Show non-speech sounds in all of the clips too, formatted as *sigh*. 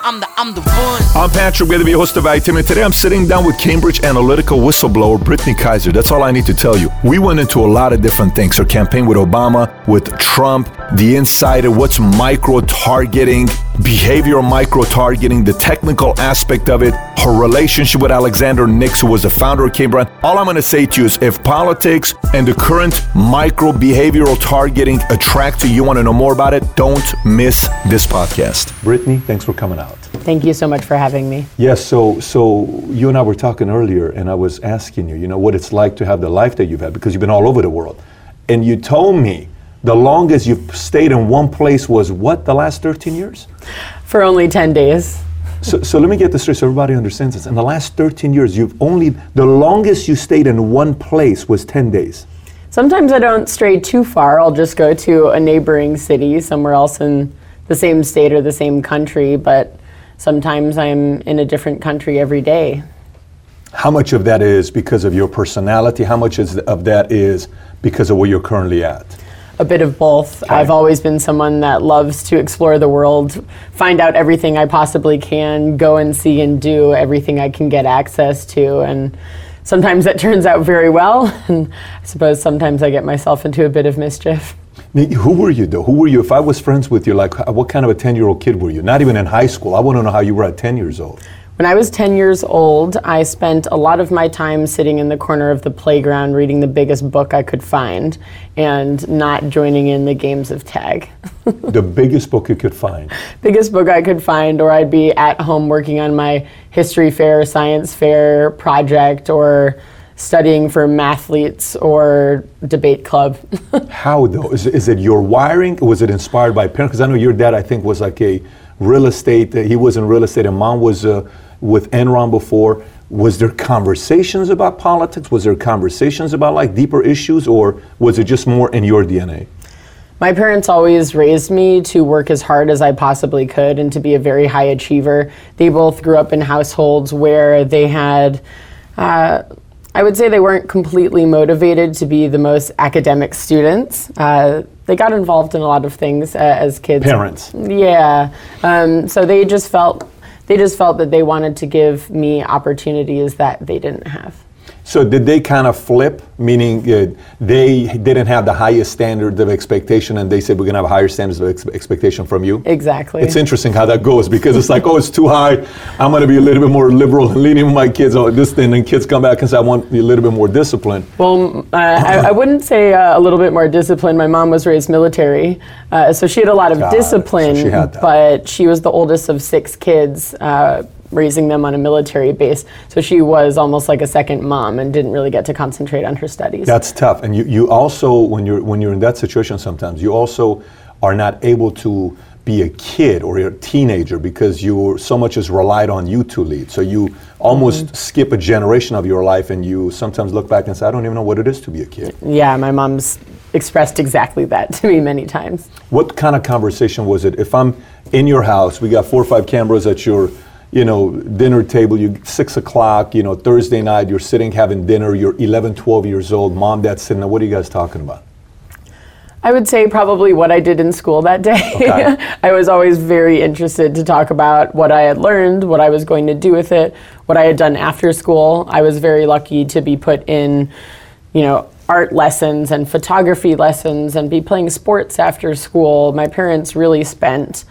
I'm the, I'm the one. I'm Patrick Bet-David, host of Valuetainment. Today I'm sitting down with Cambridge Analytica whistleblower Brittany Kaiser. That's all I need to tell you. We went into a lot of different things. Her campaign with Obama, with Trump, the insider, what's micro targeting, behavioral micro targeting, the technical aspect of it, her relationship with Alexander Nix, who was the founder of Cambridge. All I'm going to say to you is if politics and the current micro behavioral targeting attract you, you want to know more about it, don't miss this podcast. Brittany, thanks for coming out. Thank you so much for having me. Yes, so so you and I were talking earlier, and I was asking you, you know, what it's like to have the life that you've had because you've been all over the world, and you told me the longest you've stayed in one place was what the last 13 years. For only 10 days. So, so let me get this straight so everybody understands this. In the last 13 years, you've only the longest you stayed in one place was 10 days. Sometimes I don't stray too far. I'll just go to a neighboring city somewhere else in the same state or the same country, but sometimes I'm in a different country every day. How much of that is because of your personality? How much is, of that is because of where you're currently at? A bit of both. Okay. I've always been someone that loves to explore the world, find out everything I possibly can, go and see and do everything I can get access to. And sometimes that turns out very well. *laughs* And I suppose sometimes I get myself into a bit of mischief. Who were you though? Who were you? If I was friends with you, like what kind of a 10 year old kid were you? Not even in high school. I want to know how you were at 10 years old. When I was 10 years old, I spent a lot of my time sitting in the corner of the playground reading the biggest book I could find and not joining in the games of tag. *laughs* the biggest book you could find. biggest book I could find, or I'd be at home working on my history fair, science fair project, or studying for mathletes or debate club. *laughs* How though? Is, is it your wiring? Was it inspired by parents? Because I know your dad, I think, was like a real estate. uh, He was in real estate, and mom was uh, with Enron before. Was there conversations about politics? Was there conversations about like deeper issues, or was it just more in your DNA? My parents always raised me to work as hard as I possibly could and to be a very high achiever. They both grew up in households where they had, uh, I would say they weren't completely motivated to be the most academic students. Uh, they got involved in a lot of things uh, as kids. Parents. Yeah. Um, so they just felt they just felt that they wanted to give me opportunities that they didn't have. So did they kind of flip, meaning uh, they didn't have the highest standard of expectation, and they said we're gonna have higher standards of ex- expectation from you? Exactly. It's interesting how that goes because it's like, oh, it's too high. I'm going to be a little bit more liberal and leaning with my kids on this thing. And kids come back and say, I want to a little bit more disciplined. Well, uh, I, I wouldn't say uh, a little bit more disciplined. My mom was raised military, uh, so she had a lot of it. discipline, So she but she was the oldest of six kids. Raising them on a military base so she was almost like a second mom and didn't really get to concentrate on her studies That's tough. And you, you also, when you're, when you're in that situation sometimes, you also are not able to be a kid or a teenager because you so much is relied on you to lead. So you almost mm-hmm. skip a generation of your life and you sometimes look back and say, I don't even know what it is to be a kid. yeah my mom's expressed exactly that to me many times What kind of conversation was it? If I'm in your house, we got four or five cameras at your, you know, dinner table. You six o'clock, you know, Thursday night. You're sitting having dinner. You're 11, 12 years old. Mom, dad's sitting there. What are you guys talking about? I would say probably what I did in school that day. Okay. *laughs* I was always very interested to talk about what I had learned, what I was going to do with it, what I had done after school. I was very lucky to be put in, you know, art lessons and photography lessons and be playing sports after school. My parents really spent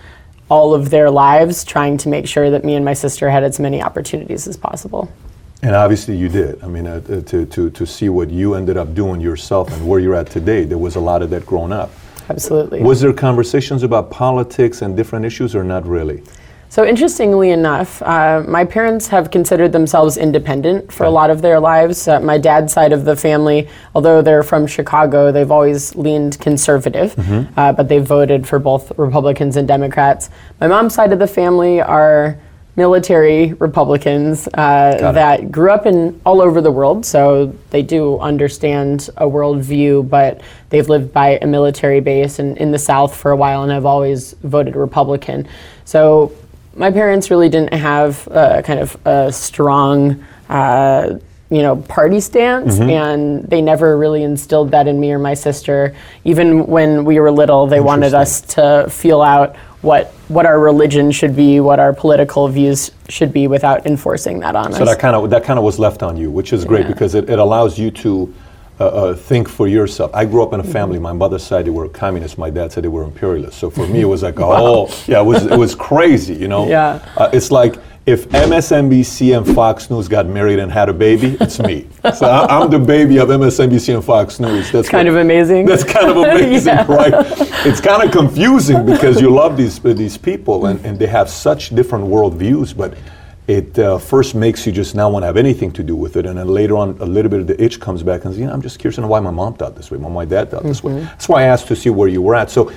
all of their lives trying to make sure that me and my sister had as many opportunities as possible. And obviously you did. I mean, uh, uh, to, to, to see what you ended up doing yourself and where you're at today, there was a lot of that growing up. Absolutely. Was there conversations about politics and different issues or not really? So interestingly enough, uh, my parents have considered themselves independent for a lot of their lives. Uh, my dad's side of the family, although they're from Chicago, they've always leaned conservative, uh, but they've voted for both Republicans and Democrats. My mom's side of the family are military Republicans uh, that grew up in all over the world, so they do understand a worldview, but they've lived by a military base and in the South for a while, and have always voted Republican. So my parents really didn't have uh, kind of a strong. Uh, you know, party stance, Mm-hmm. and they never really instilled that in me or my sister. Even when we were little, they wanted us to feel out what what our religion should be, what our political views should be, without enforcing that on So us. So that kind of that kind of was left on you, which is great Yeah. because it, it allows you to uh, uh, think for yourself. I grew up in a family. My mother's side they were communists. My dad said they were imperialists. So for me, it was like, *laughs* oh, yeah, it was it was crazy, you know. Yeah. Uh, it's like if MSNBC and Fox News got married and had a baby, it's me. so I, I'm the baby of MSNBC and Fox News. That's kind what- of amazing. That's kind of *laughs* amazing, Yeah. right? It's kind of confusing because you love these these people and, and they have such different worldviews, but it uh, first makes you just not want to have anything to do with it, and then later on, a little bit of the itch comes back and says, "You know, I'm just curious to know why my mom thought this way, why my dad thought this way." That's why I asked to see where you were at. So,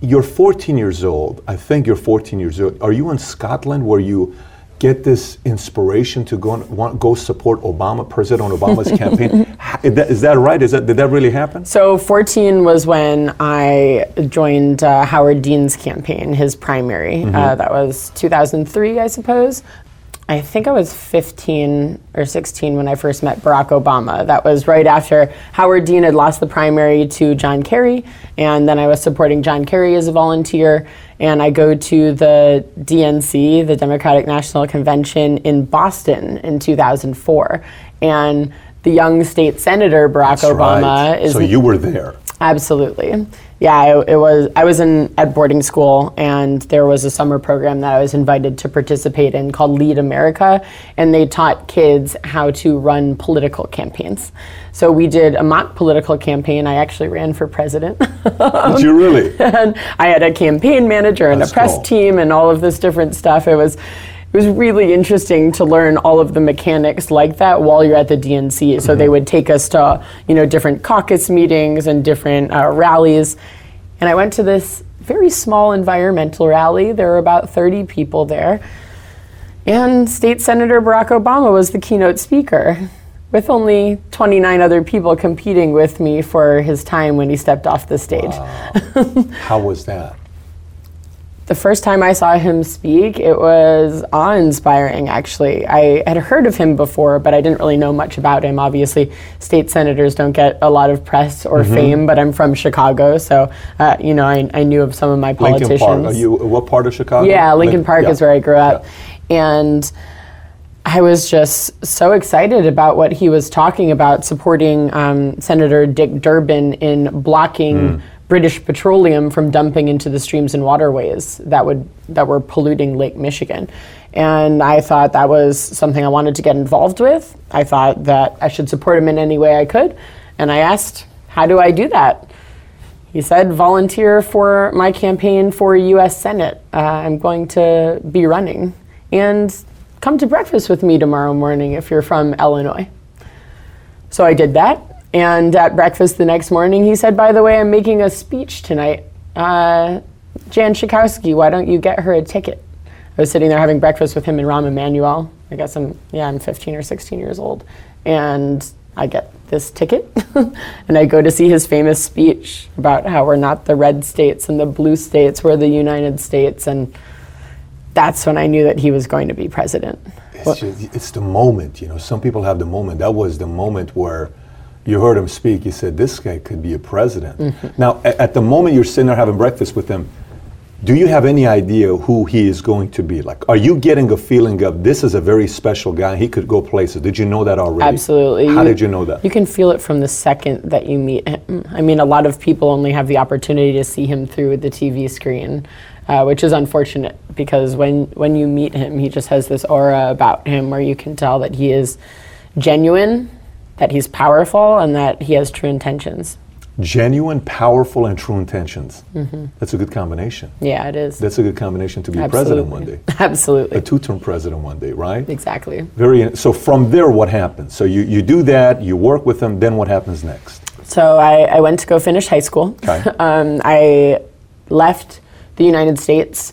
you're 14 years old. I think you're 14 years old. Are you in Scotland where you? Get this inspiration to go and want, go support Obama, President Obama's *laughs* campaign. Is that, is that right? Is that did that really happen? So 14 was when I joined uh, Howard Dean's campaign, his primary. Mm-hmm. Uh, that was 2003, I suppose. I think I was 15 or 16 when I first met Barack Obama. That was right after Howard Dean had lost the primary to John Kerry, and then I was supporting John Kerry as a volunteer. And I go to the DNC, the Democratic National Convention in Boston in 2004. And the young state senator, Barack That's Obama, right. is so you were there. Absolutely. Yeah, it, it was. I was in at boarding school, and there was a summer program that I was invited to participate in called Lead America, and they taught kids how to run political campaigns. So we did a mock political campaign. I actually ran for president. Did you really? *laughs* and I had a campaign manager and That's a press cool. team and all of this different stuff. It was it was really interesting to learn all of the mechanics like that while you're at the DNC. So Mm-hmm. they would take us to you know different caucus meetings and different uh, rallies, and I went to this very small environmental rally. There were about 30 people there. And State Senator Barack Obama was the keynote speaker, with only 29 other people competing with me for his time when he stepped off the stage. How was that? The first time I saw him speak, it was awe inspiring, actually. I had heard of him before, but I didn't really know much about him. Obviously, state senators don't get a lot of press or fame, but I'm from Chicago, so, uh, you know, I, I knew of some of my politicians. Lincoln Park. Are you what part of Chicago? Yeah, Lincoln Lin- Park yeah. is where I grew up. And I was just so excited about what he was talking about, supporting um, Senator Dick Durbin in blocking British petroleum from dumping into the streams and waterways that would that were polluting Lake Michigan. And I thought that was something I wanted to get involved with. I thought that I should support him in any way I could. And I asked, how do I do that? He said, volunteer for my campaign for U.S. Senate. Uh, I'm going to be running. And come to breakfast with me tomorrow morning if you're from Illinois. So I did that. And at breakfast the next morning, he said, by the way, I'm making a speech tonight. Uh, Jan Schakowsky, why don't you get her a ticket? I was sitting there having breakfast with him and Rahm Emanuel. I guess I'm, yeah, I'm 15 or 16 years old. And I get this ticket *laughs* and I go to see his famous speech about how we're not the red states and the blue states, we're the United States. And that's when I knew that he was going to be president. It's, just, it's the moment, you know. Some people have the moment. That was the moment where you heard him speak. You said, "This guy could be a president." Mm-hmm. Now, a- at the moment you're sitting there having breakfast with him, do you have any idea who he is going to be? Like, are you getting a feeling of this is a very special guy? He could go places. Did you know that already? Absolutely. How did you know that? You can feel it from the second that you meet him. I mean, a lot of people only have the opportunity to see him through the TV screen, uh, which is unfortunate because when, when you meet him, he just has this aura about him where you can tell that he is genuine, that he's powerful, and that he has true intentions. Genuine, powerful, and true intentions. That's a good combination. Yeah, it is. That's a good combination to be a president one day. *laughs* Absolutely. A two-term president one day, right? Exactly. Very. So from there, what happens? So you, you do that, you work with them. Then what happens next? So I, I went to go finish high school. Okay. *laughs* um, I left the United States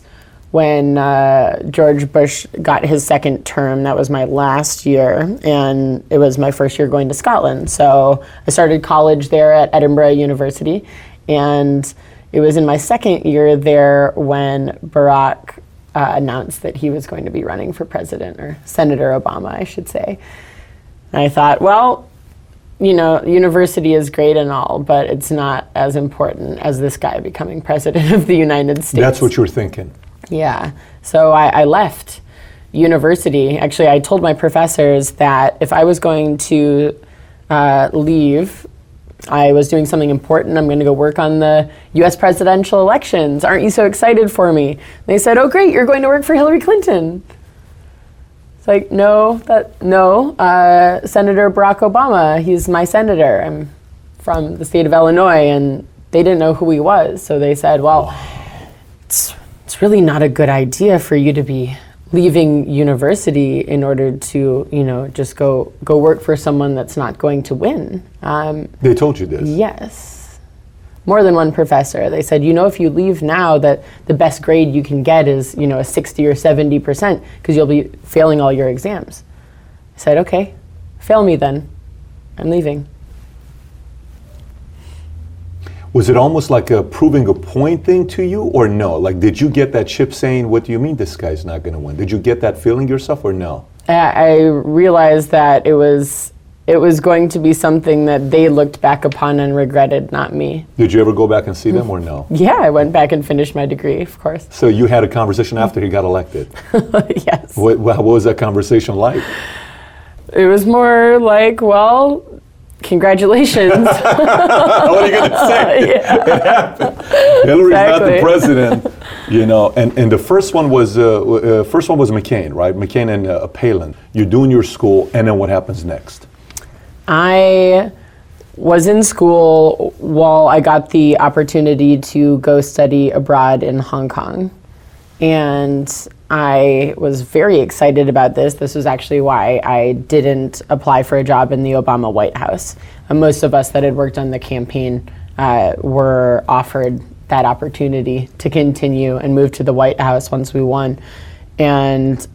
when uh, George Bush got his second term. That was my last year, and it was my first year going to Scotland. So I started college there at Edinburgh University, and it was in my second year there when Barack uh, announced that he was going to be running for president, or Senator Obama, I should say. And I thought, well, you know, university is great and all, but it's not as important as this guy becoming president of the United States. That's what you were thinking. Yeah. So I, I left university. Actually, I told my professors that if I was going to uh, leave, I was doing something important. I'm going to go work on the US presidential elections. Aren't you so excited for me? they said, Oh, great, you're going to work for Hillary Clinton. It's like, no, that, no, uh, Senator Barack Obama, he's my senator. I'm from the state of Illinois, and they didn't know who he was. So they said, well, it's, it's really not a good idea for you to be leaving university in order to, you know, just go, go work for someone that's not going to win. Um, They told you this. Yes. More than one professor. They said, you know, if you leave now, that the best grade you can get is, you know, a 60 or 70% because you'll be failing all your exams. I said, okay, fail me then. I'm leaving. Was it almost like a proving a point thing to you, or no? Like, did you get that chip saying, "What do you mean this guy's not going to win"? Did you get that feeling yourself, or no? I I realized that it was it was going to be something that they looked back upon and regretted, not me. Did you ever go back and see them, or no? *laughs* Yeah, I went back and finished my degree, of course. So you had a conversation after he got elected. *laughs* yes. What, what was that conversation like? It was more like, well, congratulations. *laughs* what are you going to say? *laughs* It happened. Hillary's not the president, you know. And, and the first one was uh, uh, first one was McCain, right? McCain and uh, Palin. You're doing your school, and then what happens next? I was in school while I got the opportunity to go study abroad in Hong Kong. And I was very excited about this. This was actually why I didn't apply for a job in the Obama White House. Uh, most of us that had worked on the campaign uh, were offered that opportunity to continue and move to the White House once we won. And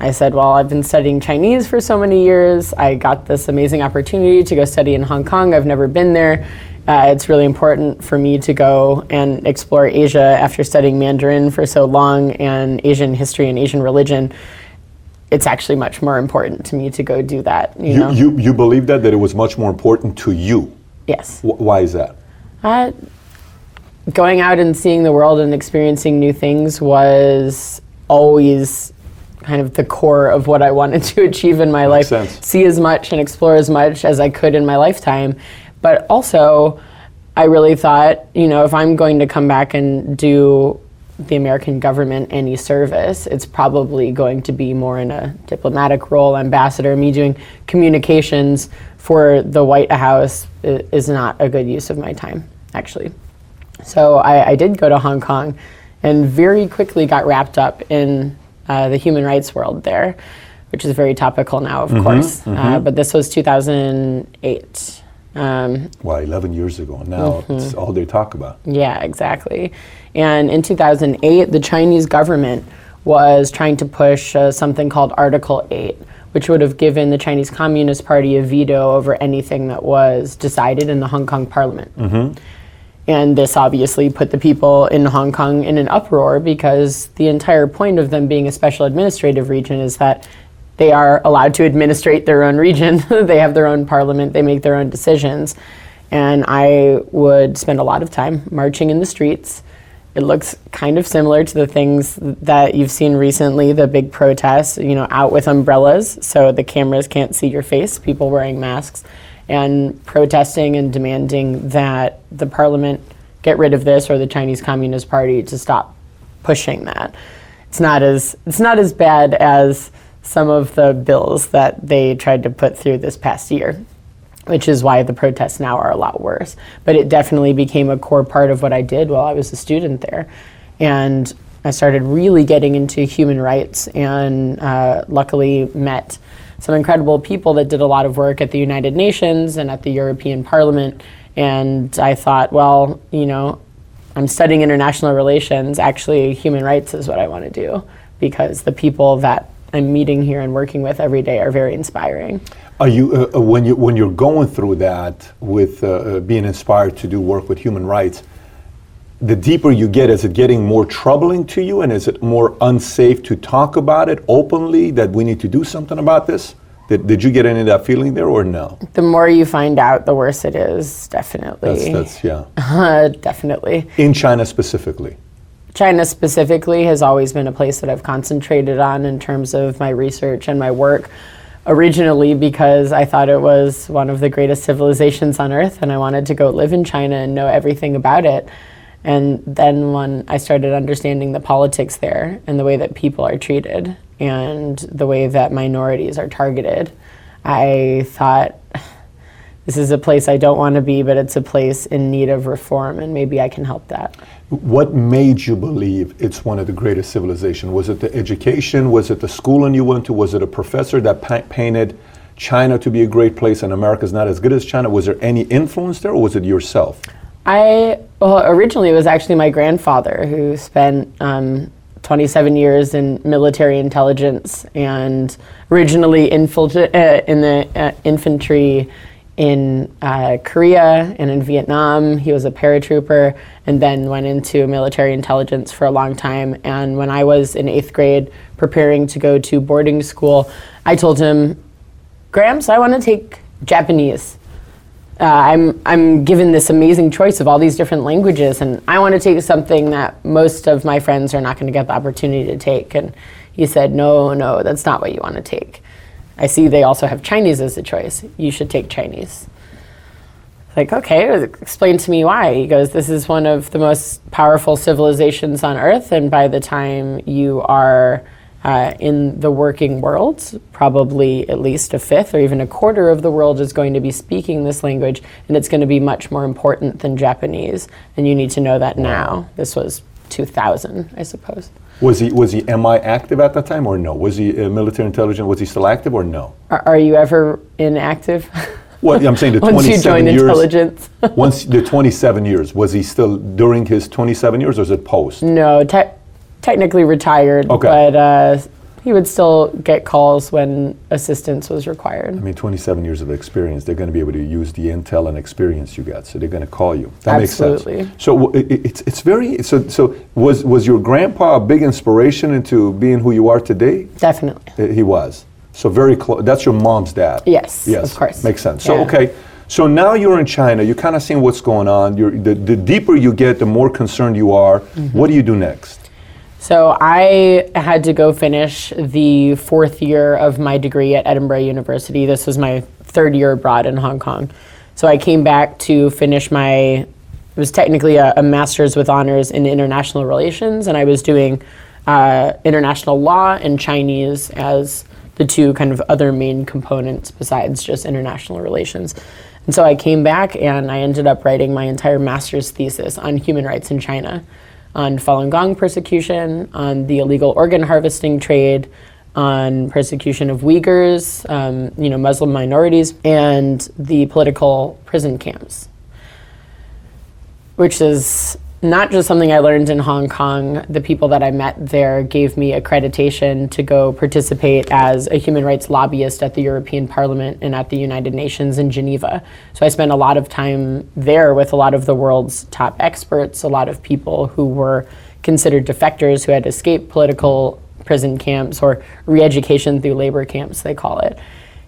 I said, Well, I've been studying Chinese for so many years. I got this amazing opportunity to go study in Hong Kong. I've never been there. Uh, it's really important for me to go and explore Asia after studying Mandarin for so long and Asian history and Asian religion. It's actually much more important to me to go do that. You, You, know? you, you believe that that it was much more important to you. yes. Wh- why is that? Uh, going out and seeing the world and experiencing new things was always kind of the core of what I wanted *laughs* to achieve in my life. sense. See as much and explore as much as I could in my lifetime. But also, I really thought, you know, if I'm going to come back and do the American government any service, it's probably going to be more in a diplomatic role, ambassador. Me doing communications for the White House is not a good use of my time, actually. So I, I did go to Hong Kong and very quickly got wrapped up in uh, the human rights world there, which is very topical now, of course. Uh, but this was 2008. Um, Well, 11 years ago. Now it's all they talk about. yeah, exactly. And in 2008, the Chinese government was trying to push uh, something called Article 8, which would have given the Chinese Communist Party a veto over anything that was decided in the Hong Kong parliament. And this obviously put the people in Hong Kong in an uproar because the entire point of them being a special administrative region is that they are allowed to administrate their own region. *laughs* they have their own parliament, they make their own decisions. And I would spend a lot of time marching in the streets. It looks kind of similar to the things that you've seen recently, the big protests, you know, out with umbrellas so the cameras can't see your face, people wearing masks, and protesting and demanding that the parliament get rid of this or the Chinese Communist Party to stop pushing that. It's not as it's not as bad as some of the bills that they tried to put through this past year which is why the protests now are a lot worse. But it definitely became a core part of what I did while I was a student there. And I started really getting into human rights and uh, luckily met some incredible people that did a lot of work at the United Nations and at the European Parliament. And I thought, well, you know, I'm studying international relations, actually, human rights is what I want to do because the people that I'm meeting here and working with every day are very inspiring. Are you uh, uh when you when you're going through that with uh, uh, being inspired to do work with human rights? The deeper you get, is it getting more troubling to you, and is it more unsafe to talk about it openly that we need to do something about this? Did, did you get any of that feeling there, or no? The more you find out, the worse it is. Definitely. That's, that's yeah. Uh, *laughs* definitely. In China specifically. China specifically has always been a place that I've concentrated on in terms of my research and my work originally because I thought it was one of the greatest civilizations on earth and I wanted to go live in China and know everything about it. And then when I started understanding the politics there and the way that people are treated and the way that minorities are targeted, I thought this is a place I don't want to be, but it's a place in need of reform, and maybe I can help that. What made you believe it's one of the greatest civilizations? Was it the education? Was it the schooling you went to? Was it a professor that pa- painted China to be a great place and America's not as good as China? Was there any influence there, or was it yourself? I well, originally it was actually my grandfather who spent um, 27 years in military intelligence and originally infiltra- uh, in the uh, infantry in uh, Korea and in Vietnam. He was a paratrooper and then went into military intelligence for a long time. And when I was in eighth grade preparing to go to boarding school, I told him, Gramps, I want to take Japanese. Uh, I'm, I'm given this amazing choice of all these different languages, and I want to take something that most of my friends are not going to get the opportunity to take. And he said, No, no, that's not what you want to take. I see they also have Chinese as a choice. You should take Chinese. Like, okay, explain to me why. He goes, This is one of the most powerful civilizations on earth, and by the time you are uh, in the working world, probably at least a fifth or even a quarter of the world is going to be speaking this language, and it's going to be much more important than Japanese. And you need to know that now. This was 2000, I suppose. Was he was he MI active at that time or no? Was he uh, military intelligence? Was he still active or no? Are, are you ever inactive? Well, I'm saying the *laughs* once 27 you join years. intelligence. *laughs* once the *laughs* 27 years, was he still during his 27 years, or is it post? no, te- technically retired, Okay. but uh, he would still get calls when assistance was required. I mean, 27 years of experience, they're going to be able to use the intel and experience you got, so they're going to call you. That makes Absolutely. sense. So it's it's very so so was was your grandpa a big inspiration into being who you are today? Definitely. Uh, He was. So very close. That's your mom's dad. Yes, Yes. of course. Makes sense. So Yeah. okay. So now you're in China. You're kind of seeing what's going on. You're, the, the deeper you get, the more concerned you are. Mm-hmm. What do you do next? So I had to go finish the fourth year of my degree at Edinburgh University. This was my third year abroad in Hong Kong. So I came back to finish my, it was technically a, a master's with honors in international relations, and I was doing uh, international law and Chinese as the two kind of other main components besides just international relations. And so I came back and I ended up writing my entire master's thesis on human rights in China on Falun Gong persecution, on the illegal organ harvesting trade, on persecution of Uyghurs, um, you know, Muslim minorities, and the political prison camps, which is not just something I learned in Hong Kong. The people that I met there gave me accreditation to go participate as a human rights lobbyist at the European Parliament and at the United Nations in Geneva. So I spent a lot of time there with a lot of the world's top experts, a lot of people who were considered defectors who had escaped political prison camps or re education through labor camps, they call it.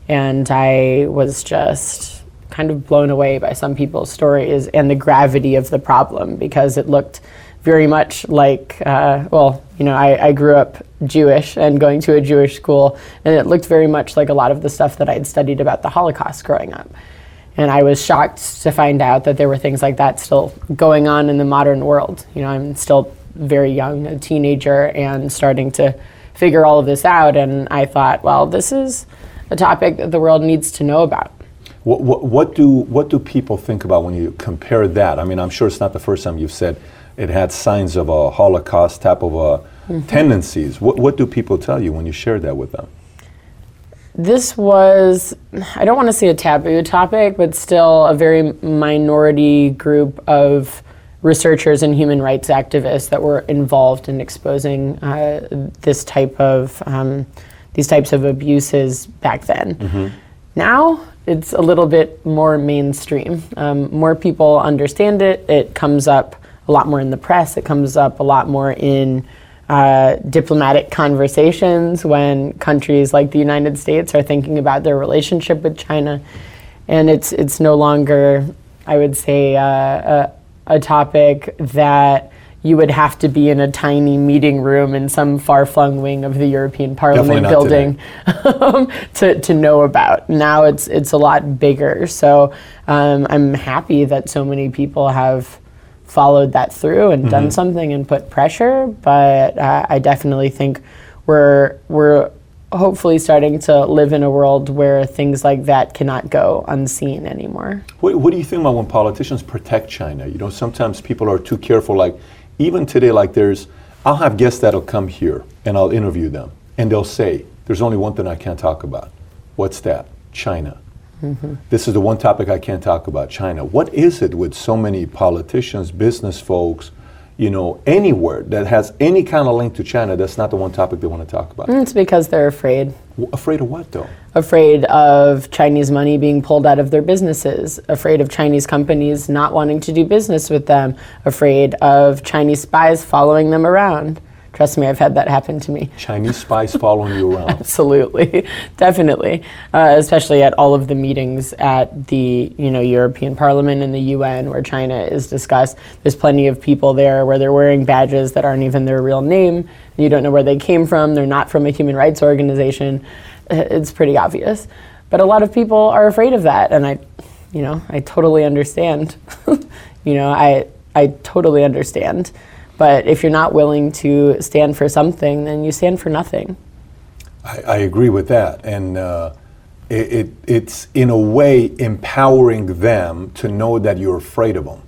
And I was just kind of blown away by some people's stories and the gravity of the problem because it looked very much like, uh, well, you know, I, I grew up Jewish and going to a Jewish school, and it looked very much like a lot of the stuff that I'd studied about the Holocaust growing up. And I was shocked to find out that there were things like that still going on in the modern world. You know, I'm still very young, a teenager, and starting to figure all of this out. And I thought, well, this is a topic that the world needs to know about. What, what, what do what do people think about when you compare that? I mean, I'm sure it's not the first time you've said it had signs of a Holocaust type of a tendencies. What, what do people tell you when you share that with them? This was, I don't want to say a taboo topic, but still a very minority group of researchers and human rights activists that were involved in exposing uh, this type of um, these types of abuses back then. Mm-hmm. Now it's a little bit more mainstream. Um, more people understand it. It comes up a lot more in the press. It comes up a lot more in uh, diplomatic conversations when countries like the United States are thinking about their relationship with China, and it's it's no longer, I would say, uh, a, a topic that you would have to be in a tiny meeting room in some far-flung wing of the European Parliament building *laughs* to, to know about. Now it's it's a lot bigger. So um, I'm happy that so many people have followed that through and mm-hmm. done something and put pressure. But uh, I definitely think we're we're hopefully starting to live in a world where things like that cannot go unseen anymore. What, what, do you think about when politicians protect China? You know, sometimes people are too careful. Like even today, like there's, I'll have guests that'll come here and I'll interview them, and they'll say, "There's only one thing I can't talk about. What's that? China." Mm-hmm. This is the one topic I can't talk about China. What is it with so many politicians, business folks, you know, anywhere that has any kind of link to China, that's not the one topic they want to talk about? It's because they're afraid. W- afraid of what, though? Afraid of Chinese money being pulled out of their businesses, afraid of Chinese companies not wanting to do business with them, afraid of Chinese spies following them around. Trust me, I've had that happen to me. Chinese spies following you around. *laughs* Absolutely, definitely, uh, especially at all of the meetings at the you know European Parliament and the UN where China is discussed. There's plenty of people there where they're wearing badges that aren't even their real name. You don't know where they came from. They're not from a human rights organization. It's pretty obvious, but a lot of people are afraid of that, and I, you know, I totally understand. *laughs* you know, I I totally understand. But if you're not willing to stand for something, then you stand for nothing. I, I agree with that. And uh, it, it, it's in a way empowering them to know that you're afraid of them.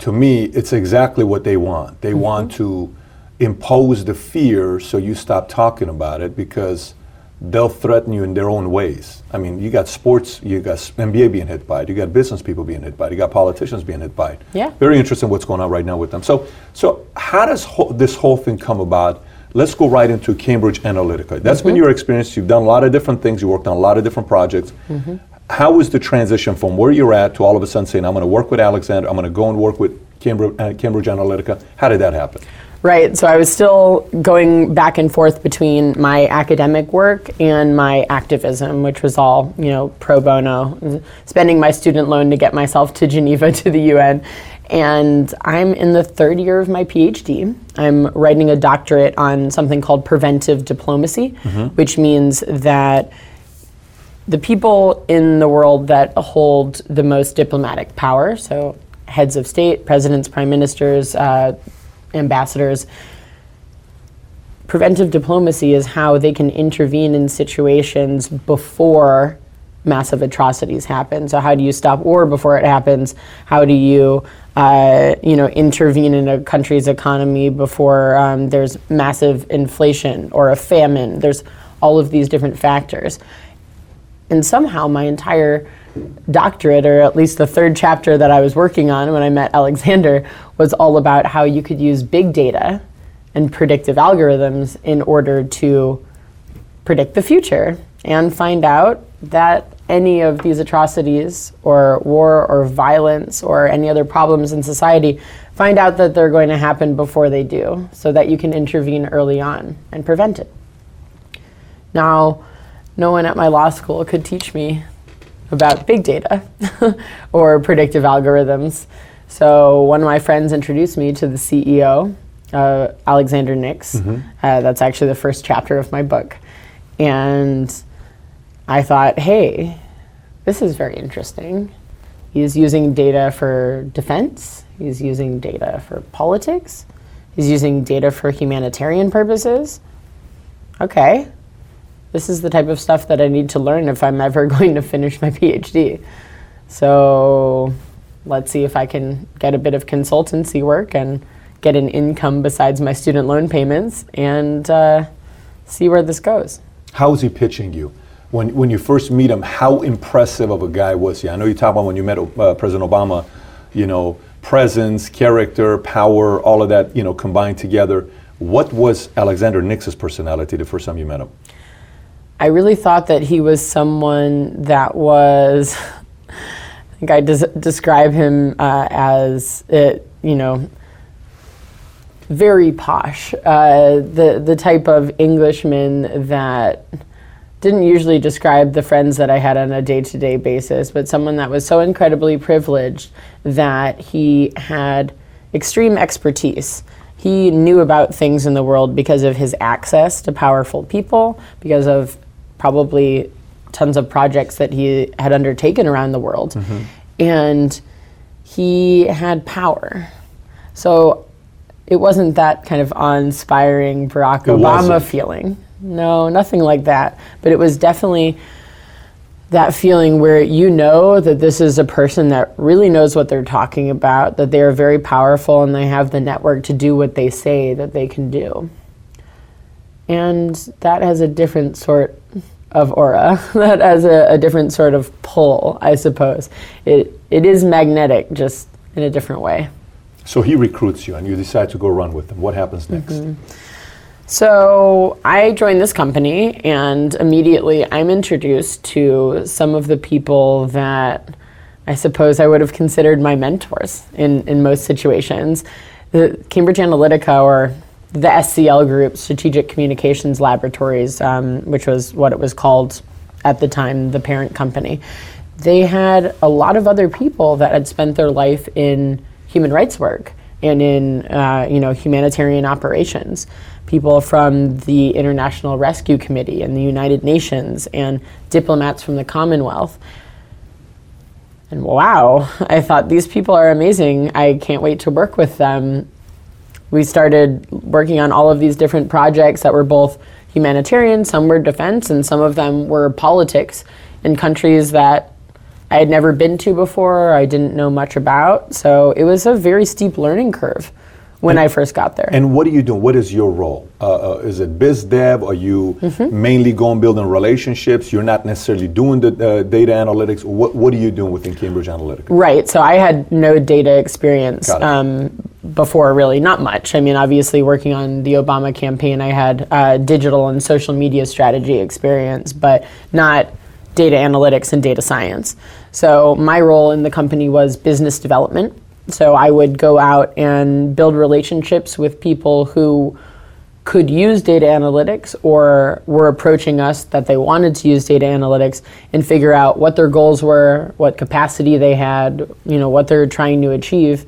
To me, it's exactly what they want. They mm-hmm. want to impose the fear so you stop talking about it because they'll threaten you in their own ways. I mean, you got sports, you got NBA being hit by it, you got business people being hit by it, you got politicians being hit by it. Yeah. Very interesting what's going on right now with them. So, so how does ho- this whole thing come about? Let's go right into Cambridge Analytica. That's mm-hmm. been your experience. You've done a lot of different things. You worked on a lot of different projects. Mm-hmm. How was the transition from where you're at to all of a sudden saying, I'm going to work with Alexander, I'm going to go and work with Cambridge, uh, Cambridge Analytica? How did that happen? Right. So I was still going back and forth between my academic work and my activism, which was all, you know, pro bono, spending my student loan to get myself to Geneva to the UN. And I'm in the third year of my PhD. I'm writing a doctorate on something called preventive diplomacy, mm-hmm. which means that the people in the world that hold the most diplomatic power, so heads of state, presidents, prime ministers, uh, ambassadors. Preventive diplomacy is how they can intervene in situations before massive atrocities happen. So how do you stop war before it happens? How do you, uh, you know, intervene in a country's economy before um, there's massive inflation or a famine? There's all of these different factors, and somehow my entire doctorate, or at least the third chapter that I was working on when I met Alexander, was all about how you could use big data and predictive algorithms in order to predict the future and find out that any of these atrocities or war or violence or any other problems in society, find out that they're going to happen before they do so that you can intervene early on and prevent it. Now, no one at my law school could teach me about big data *laughs* or predictive algorithms. So one of my friends introduced me to the CEO, uh, Alexander Nix. Mm-hmm. Uh, that's actually the first chapter of my book. And I thought, hey, this is very interesting. He's using data for defense, he's using data for politics, he's using data for humanitarian purposes. Okay, this is the type of stuff that I need to learn if I'm ever *laughs* going to finish my PhD. So let's see if I can get a bit of consultancy work and get an income besides my student loan payments and uh, see where this goes. How is he pitching you? When, when you first meet him, how impressive of a guy was he? I know you talk about when you met uh, President Obama, you know, presence, character, power, all of that, you know, combined together. What was Alexander Nix's personality the first time you met him? I really thought that he was someone that was, I think I des- describe him uh, as, it, you know, very posh. Uh, the, the type of Englishman that didn't usually describe the friends that I had on a day to day basis, but someone that was so incredibly privileged that he had extreme expertise. He knew about things in the world because of his access to powerful people, because of probably tons of projects that he had undertaken around the world. Mm-hmm. And he had power. So it wasn't that kind of awe-inspiring Barack it Obama wasn't. feeling. No, nothing like that. But it was definitely that feeling where you know that this is a person that really knows what they're talking about, that they are very powerful and they have the network to do what they say that they can do. And that has a different sort of aura, *laughs* that has a, a different sort of pull, I suppose. It, it is magnetic, just in a different way. So he recruits you and you decide to go run with him. What happens next? Mm-hmm. So I joined this company, and immediately I'm introduced to some of the people that I suppose I would have considered my mentors in, in most situations. The Cambridge Analytica, or the SCL Group, Strategic Communications Laboratories, um, which was what it was called at the time, the parent company, they had a lot of other people that had spent their life in human rights work and in uh, you know humanitarian operations. People from the International Rescue Committee and the United Nations and diplomats from the Commonwealth. And wow, *laughs* I thought these people are amazing. I can't wait to work with them. We started working on all of these different projects that were both humanitarian, some were defense, and some of them were politics in countries that I had never been to before, I didn't know much about. So it was a very steep learning curve when and, I first got there. And what are you doing? What is your role? Uh, uh, is it biz dev? Are you mm-hmm. mainly going building relationships? You're not necessarily doing the uh, data analytics. What, what are you doing within Cambridge Analytica? Right. So I had no data experience um, before, really, not much. I mean, obviously, working on the Obama campaign, I had uh, digital and social media strategy experience, but not data analytics and data science. So my role in the company was business development. So I would go out and build relationships with people who could use data analytics or were approaching us that they wanted to use data analytics and figure out what their goals were, what capacity they had, you know, what they're trying to achieve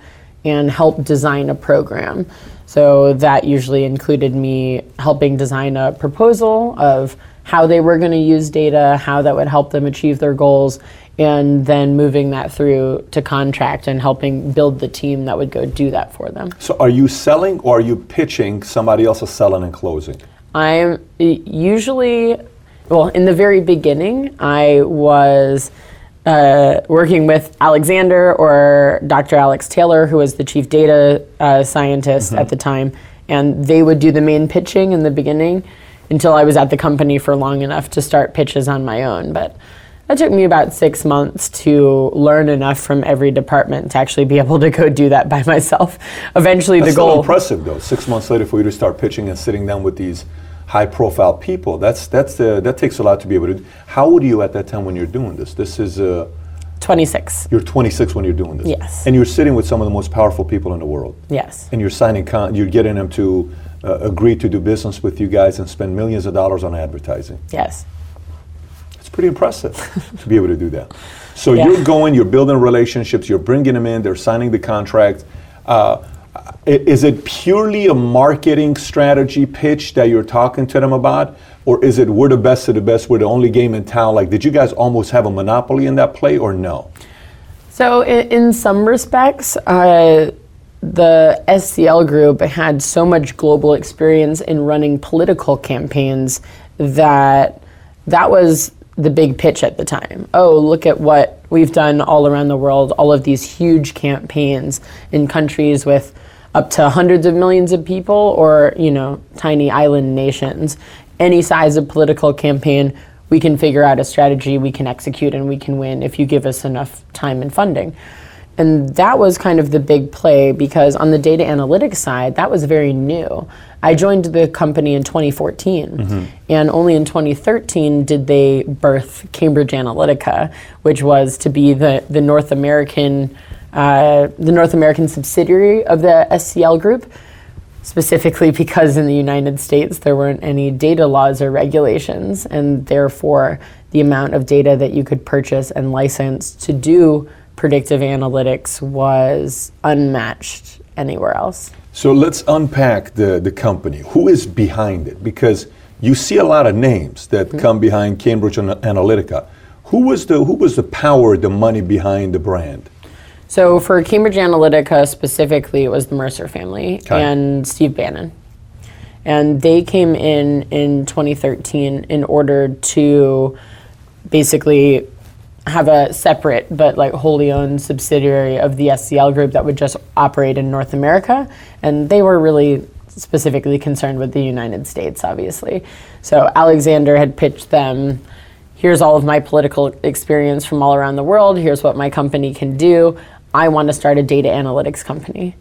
and help design a program. So that usually included me helping design a proposal of how they were going to use data, how that would help them achieve their goals, and then moving that through to contract and helping build the team that would go do that for them. So, are you selling or are you pitching somebody else is selling and closing? I'm usually, well, in the very beginning, I was. Uh, working with Alexander or Dr. Alex Tayler, who was the chief data uh, scientist mm-hmm. at the time, and they would do the main pitching in the beginning until I was at the company for long enough to start pitches on my own. But that took me about six months to learn enough from every department to actually be *laughs* able to go do that by myself. Eventually, That's the goal. That's impressive, though. Six months later, for you to start pitching and sitting down with these high-profile people, that's that's uh, that takes a lot to be able to. How old are you at that time when you're doing this? This is. Uh, 26. You're 26 when you're doing this. Yes. And you're sitting with some of the most powerful people in the world. Yes. And you're signing, con- you're getting them to uh, agree to do business with you guys and spend millions of dollars on advertising. Yes. It's pretty impressive to be able to do that. So *laughs* yeah. you're going, you're building relationships, you're bringing them in, they're signing the contract. Uh, is it purely a marketing strategy pitch that you're talking to them about? Or is it we're the best of the best, we're the only game in town? Like, did you guys almost have a monopoly in that play or no? So, in, in some respects, uh, the SCL group had so much global experience in running political campaigns that that was the big pitch at the time. Oh, look at what we've done all around the world, all of these huge campaigns in countries with up to hundreds of millions of people or, you know, tiny island nations. Any size of political campaign, we can figure out a strategy, we can execute and we can win if you give us enough time and funding. And that was kind of the big play because on the data analytics side, that was very new. I joined the company in 2014, mm-hmm. and only in 2013 did they birth Cambridge Analytica, which was to be the, the North American uh, the North American subsidiary of the SCL Group, specifically because in the United States there weren't any data laws or regulations, and therefore the amount of data that you could purchase and license to do predictive analytics was unmatched anywhere else. So let's unpack the, the company. Who is behind it? Because you see a lot of names that mm-hmm. come behind Cambridge Analytica. Who was the who was the power, the money behind the brand? So for Cambridge Analytica specifically, it was the Mercer family okay. and Steve Bannon. And they came in in 2013 in order to basically have a separate but like wholly owned subsidiary of the SCL group that would just operate in North America. And they were really specifically concerned with the United States, obviously. So Alexander had pitched them here's all of my political experience from all around the world, here's what my company can do. I want to start a data analytics company.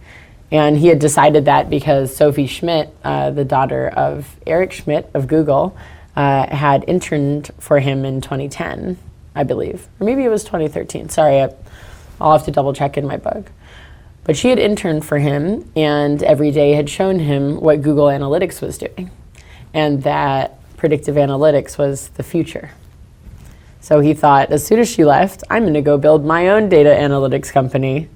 And he had decided that because Sophie Schmidt, uh, the daughter of Eric Schmidt of Google, uh, had interned for him in 2010. I believe. Or maybe it was 2013. Sorry, I, I'll have to double check in my book. But she had interned for him and every day had shown him what Google Analytics was doing and that predictive analytics was the future. So he thought, as soon as she left, I'm going to go build my own data analytics company,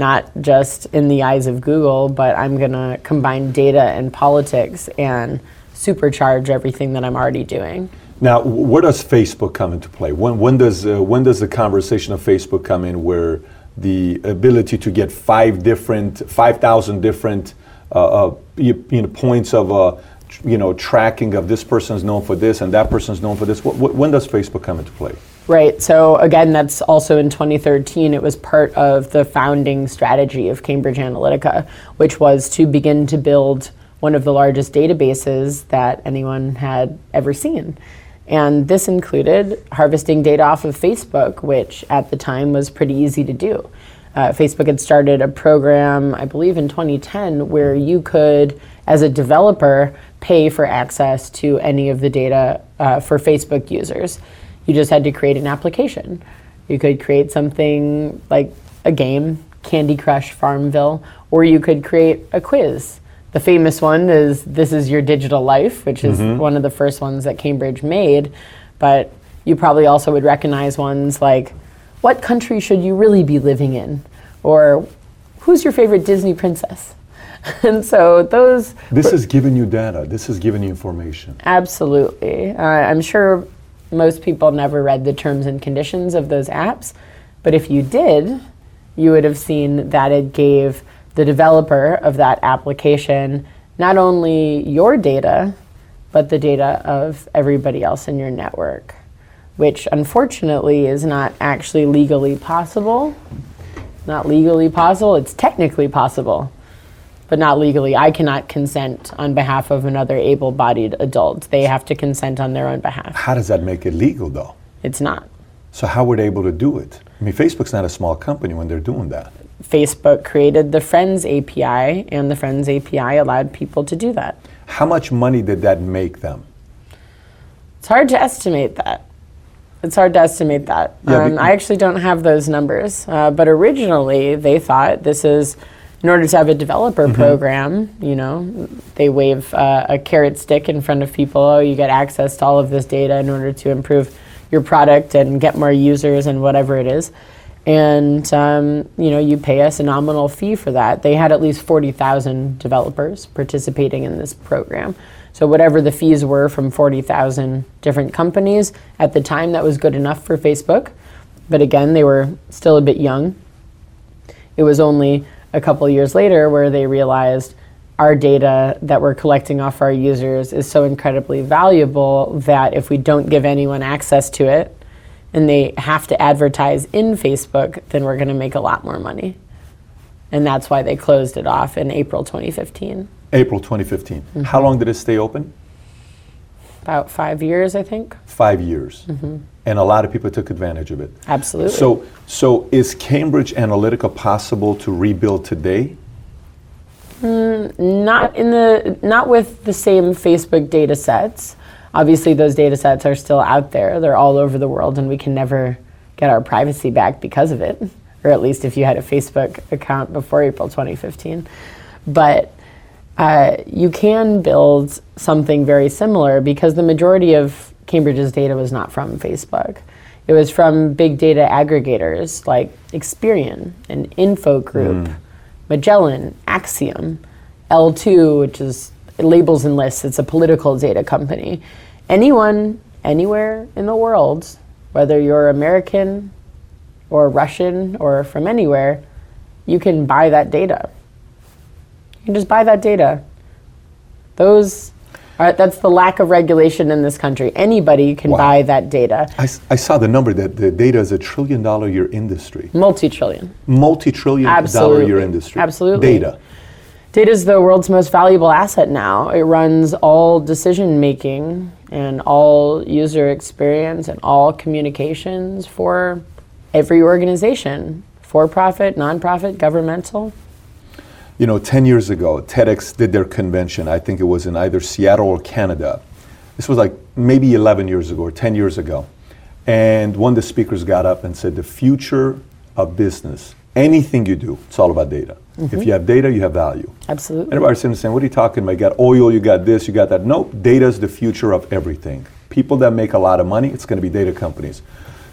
not just in the eyes of Google, but I'm going to combine data and politics and supercharge everything that I'm already doing. Now, where does Facebook come into play? When, when, does, uh, when does the conversation of Facebook come in where the ability to get five different, 5,000 different uh, uh, you, you, know, points of uh, you know, tracking of this person is known for this and that person is known for this, when does Facebook come into play? Right. So again, that's also in 2013. It was part of the founding strategy of Cambridge Analytica, which was to begin to build one of the largest databases that anyone had ever seen. And this included harvesting data off of Facebook, which at the time was pretty easy to do. Uh, Facebook had started a program, I believe in 2010, where you could, as a developer, pay for access to any of the data uh, for Facebook users. You just had to create an application. You could create something like a game, Candy Crush Farmville, or you could create a quiz the famous one is This Is Your Digital Life, which is mm-hmm. one of the first ones that Cambridge made. But you probably also would recognize ones like What country should you really be living in? Or Who's your favorite Disney princess? *laughs* and so those. This has given you data, this has given you information. Absolutely. Uh, I'm sure most people never read the terms and conditions of those apps, but if you did, you would have seen that it gave the developer of that application not only your data, but the data of everybody else in your network, which unfortunately is not actually legally possible. Not legally possible, it's technically possible, but not legally. I cannot consent on behalf of another able bodied adult. They have to consent on their own behalf. How does that make it legal, though? It's not. So, how were they able to do it? I mean, Facebook's not a small company when they're doing that. Facebook created the Friends API, and the Friends API allowed people to do that. How much money did that make them? It's hard to estimate that. It's hard to estimate that. Yeah, um, I actually don't have those numbers. Uh, but originally, they thought this is in order to have a developer mm-hmm. program, you know, they wave uh, a carrot stick in front of people. Oh, you get access to all of this data in order to improve your product and get more users and whatever it is and um, you know you pay us a nominal fee for that. They had at least forty thousand developers participating in this program. So whatever the fees were from forty thousand different companies at the time, that was good enough for Facebook. But again, they were still a bit young. It was only a couple years later where they realized our data that we're collecting off our users is so incredibly valuable that if we don't give anyone access to it, and they have to advertise in Facebook, then we're going to make a lot more money. And that's why they closed it off in April 2015. April 2015. Mm-hmm. How long did it stay open? About five years, I think. Five years. Mm-hmm. And a lot of people took advantage of it. Absolutely. So, so is Cambridge Analytica possible to rebuild today? Mm, not in the not with the same Facebook data sets. Obviously, those data sets are still out there. They're all over the world, and we can never get our privacy back because of it, or at least if you had a Facebook account before April 2015. But uh, you can build something very similar because the majority of Cambridge's data was not from Facebook. It was from big data aggregators like Experian and Info Group, Magellan, Acxiom, L2, which is labels and lists. It's a political data company. Anyone, anywhere in the world, whether you're American or Russian or from anywhere, you can buy that data. You can just buy that data. Those are, that's the lack of regulation in this country. Anybody can Wow. buy that data. I saw the number that the data is a trillion dollar year industry, Multi trillion. multi trillion dollar year industry. Absolutely. Data. Data is the world's most valuable asset now. It runs all decision making and all user experience and all communications for every organization for profit, nonprofit, governmental. You know, 10 years ago, TEDx did their convention. I think it was in either Seattle or Canada. This was like maybe 11 years ago or 10 years ago. And one of the speakers got up and said, The future of business, anything you do, it's all about data. If mm-hmm. you have data, you have value. Absolutely. Everybody's sitting saying, What are you talking about? You got oil, you got this, you got that. Nope, data is the future of everything. People that make a lot of money, it's going to be data companies.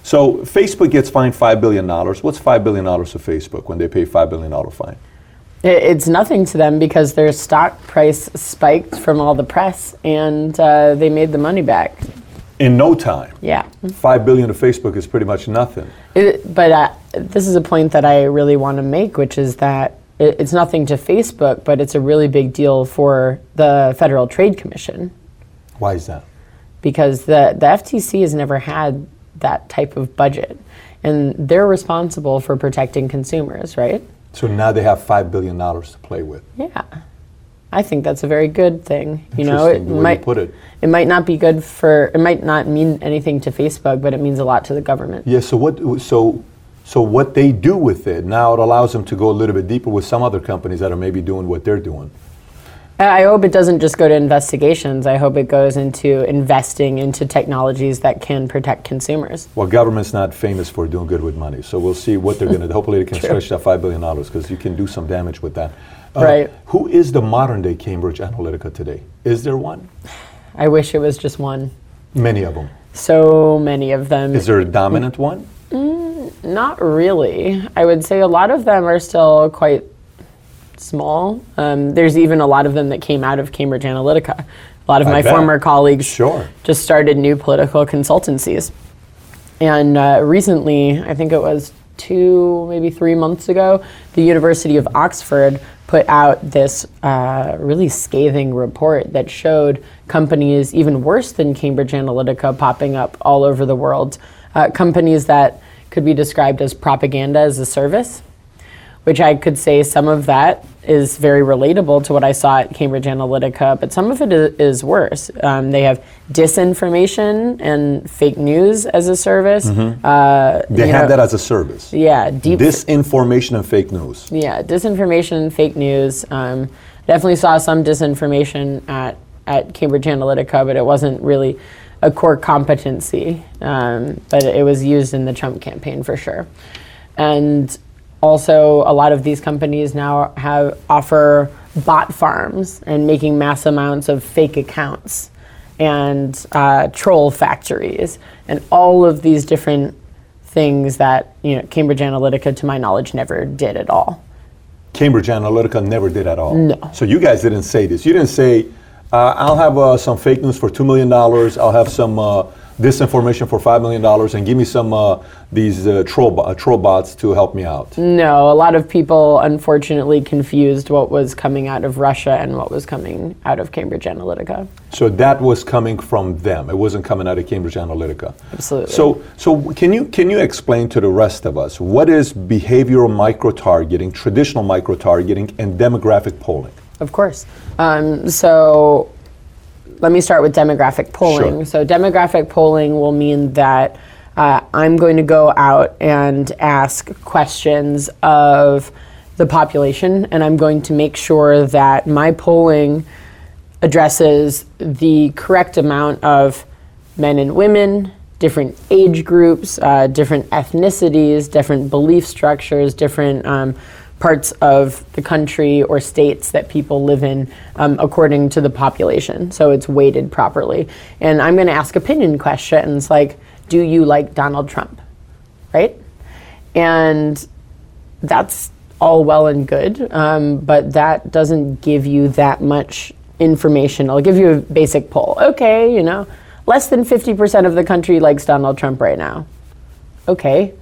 So Facebook gets fined $5 billion. What's $5 billion to Facebook when they pay $5 billion fine? It's nothing to them because their stock price spiked from all the press and uh, they made the money back. In no time. Yeah. Five billion to Facebook is pretty much nothing. It, but uh, this is a point that I really want to make, which is that it, it's nothing to Facebook, but it's a really big deal for the Federal Trade Commission Why is that? because the, the FTC has never had that type of budget. And they're responsible for protecting consumers, right? So now they have five billion dollars to play with. Yeah. I think that's a very good thing. You know, Interesting the way you might put it. It might not be good for. It might not mean anything to Facebook, but it means a lot to the government. Yeah. So what? So so what they do with it now it allows them to go a little bit deeper with some other companies that are maybe doing what they're doing. I hope it doesn't just go to investigations. I hope it goes into investing into technologies that can protect consumers. Well, government's not famous for doing good with money, so we'll see what they're going to. *laughs* Hopefully, they can stretch that five billion dollars because you can do some damage with that. Uh, Right. Who is the modern day Cambridge Analytica today? Is there one? I wish it was just one. Many of them. So many of them. Is there a dominant one? Not really. I would say a lot of them are still quite small. Um, there's even a lot of them that came out of Cambridge Analytica. A lot of I my bet. former colleagues Sure. just started new political consultancies. And uh, recently, I think it was two, maybe three months ago, the University of Oxford put out this uh, really scathing report that showed companies even worse than Cambridge Analytica popping up all over the world. Uh, companies that could be described as propaganda as a service which I could say some of that is very relatable to what I saw at Cambridge Analytica, but some of it is, worse. Um, they have disinformation and fake news as a service. Uh, They have know, that as a service. yeah, deep Disinformation and fake news. yeah, disinformation and fake news. Um, definitely saw some disinformation at, at Cambridge Analytica, but it wasn't really a core competency. Um, but it was used in the Trump campaign for sure. And also, a lot of these companies now have offer bot farms and making mass amounts of fake accounts and uh, troll factories and all of these different things that you know Cambridge Analytica, to my knowledge, never did at all. Cambridge Analytica never did at all. No. So you guys didn't say this. You didn't say, uh, I'll have uh, some fake news for $2 million, I'll have some uh, disinformation for $5 million, and give me some uh, these uh, troll, bo- uh, troll bots to help me out. No, a lot of people unfortunately confused what was coming out of Russia and what was coming out of Cambridge Analytica. So that was coming from them. It wasn't coming out of Cambridge Analytica. Absolutely. So, so can you can you explain to the rest of us what is behavioral micro-targeting, traditional micro-targeting, and demographic polling? Of course. Um, so let me start with demographic polling. Sure. So, demographic polling will mean that uh, I'm going to go out and ask questions of the population, and I'm going to make sure that my polling addresses the correct amount of men and women, different age groups, uh, different ethnicities, different belief structures, different um, parts of the country or states that people live in um, according to the population. So it's weighted properly. And I'm going to ask opinion questions like, do you like Donald Trump? Right? And that's all well and good, um, but that doesn't give you that much information. I'll give you a basic poll. Okay, you know, less than 50% of the country likes Donald Trump right now. Okay,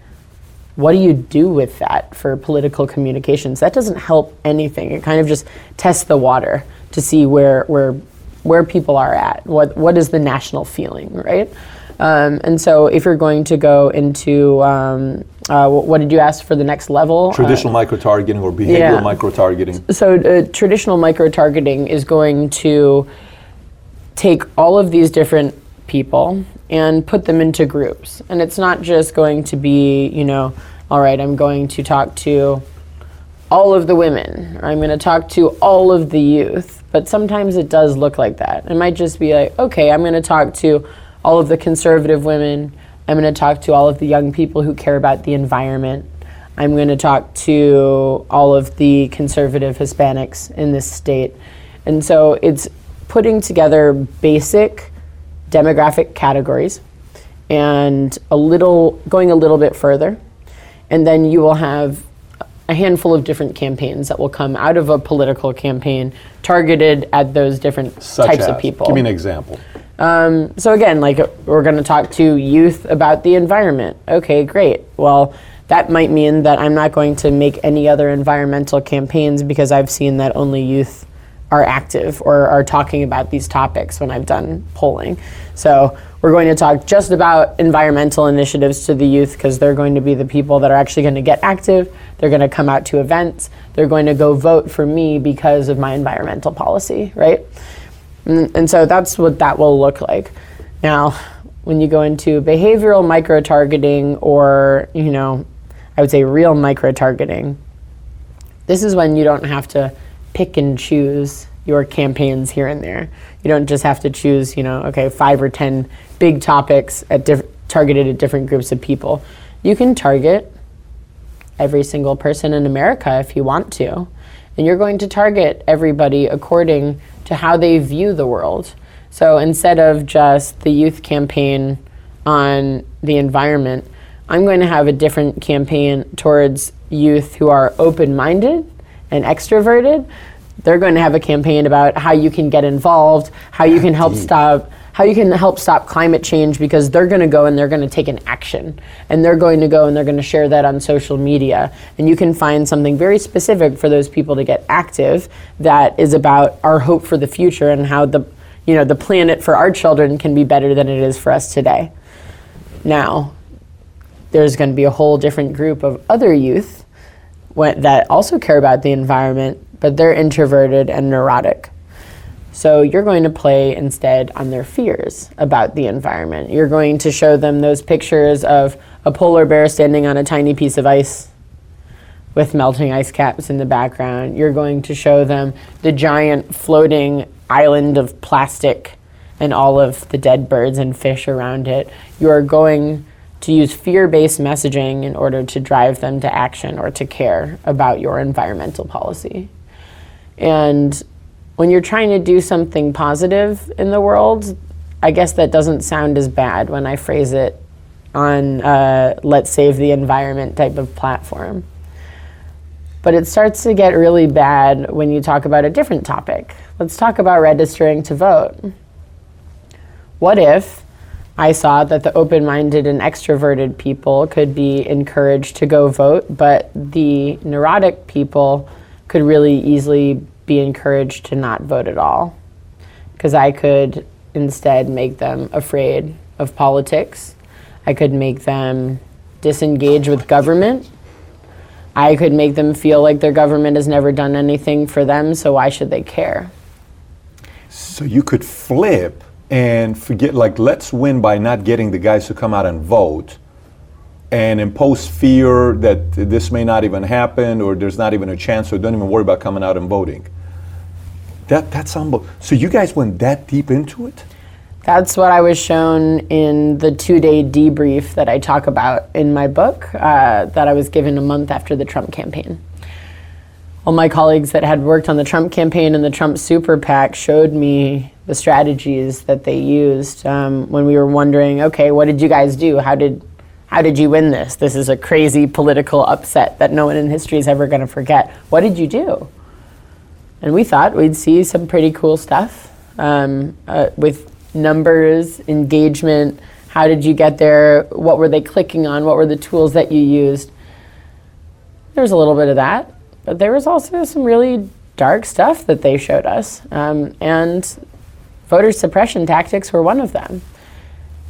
what do you do with that for political communications? That doesn't help anything. It kind of just tests the water to see where where where people are at. What what is the national feeling, right? Um, and so, if you're going to go into um, uh, what did you ask for the next level? Uh, Traditional micro targeting or behavioral yeah. micro targeting. so uh, traditional micro targeting is going to take all of these different people and put them into groups. And it's not just going to be you know all right i'm going to talk to all of the women or i'm going to talk to all of the youth. But sometimes it does look like that. It might just be like okay i'm going to talk to all of the conservative women. I'm going to talk to all of the young people who care about the environment. I'm going to talk to all of the conservative Hispanics in this state. And so it's putting together basic demographic categories and a little going a little bit further. And then you will have a handful of different campaigns that will come out of a political campaign targeted at those different Such types as. of people. Give me an example. Um, so again, like we're going to talk to youth about the environment. Okay, great. Well, that might mean that I'm not going to make any other environmental campaigns because I've seen that only youth are active or are talking about these topics when I've done polling. So we're going to talk just about environmental initiatives to the youth because they're going to be the people that are actually going to get active. They're going to come out to events. They're going to go vote for me because of my environmental policy, right? And, and so that's what that will look like. Now, when you go into behavioral micro targeting or, you know, I would say real micro targeting, this is when you don't have to pick and choose your campaigns here and there. You don't just have to choose, you know, okay, five or 10 big topics at diff- targeted at different groups of people. You can target every single person in America if you want to. And you're going to target everybody according to how they view the world. So instead of just the youth campaign on the environment, I'm going to have a different campaign towards youth who are open minded and extroverted. They're going to have a campaign about how you can get involved, how you can help stop how you can help stop climate change because they're going to go and they're going to take an action. And they're going to go and they're going to share that on social media. And you can find something very specific for those people to get active that is about our hope for the future and how the you know the planet for our children can be better than it is for us today. Now there's going to be a whole different group of other youth that also care about the environment, but they're introverted and neurotic. So you're going to play instead on their fears about the environment. You're going to show them those pictures of a polar bear standing on a tiny piece of ice with melting ice caps in the background. You're going to show them the giant floating island of plastic and all of the dead birds and fish around it. You are going to use fear based messaging in order to drive them to action or to care about your environmental policy. And when you're trying to do something positive in the world, I guess that doesn't sound as bad when I phrase it on uh, let's save the environment type of platform. But it starts to get really bad when you talk about a different topic. Let's talk about registering to vote. What if I saw that the open minded and extroverted people could be encouraged to go vote, but the neurotic people could really easily be encouraged to not vote at all? Because I could instead make them afraid of politics. I could make them disengage with government. I could make them feel like their government has never done anything for them, so why should they care? So you could flip and forget, like, let's win by not getting the guys to come out and vote and impose fear that this may not even happen or there's not even a chance, so don't even worry about coming out and voting. That, that's unbelievable. So you guys went that deep into it? That's what I was shown in the two day debrief that I talk about in my book uh, that I was given a month after the Trump campaign. All my colleagues that had worked on the Trump campaign and the Trump super PAC showed me the strategies that they used um, when we were wondering, okay, what did you guys do? How did how did you win this? This is a crazy political upset that no one in history is ever going to forget. What did you do? And we thought we'd see some pretty cool stuff um, uh, with numbers, engagement. How did you get there? What were they clicking on? What were the tools that you used? There's a little bit of that, but there was also some really dark stuff that they showed us. Um, and voter suppression tactics were one of them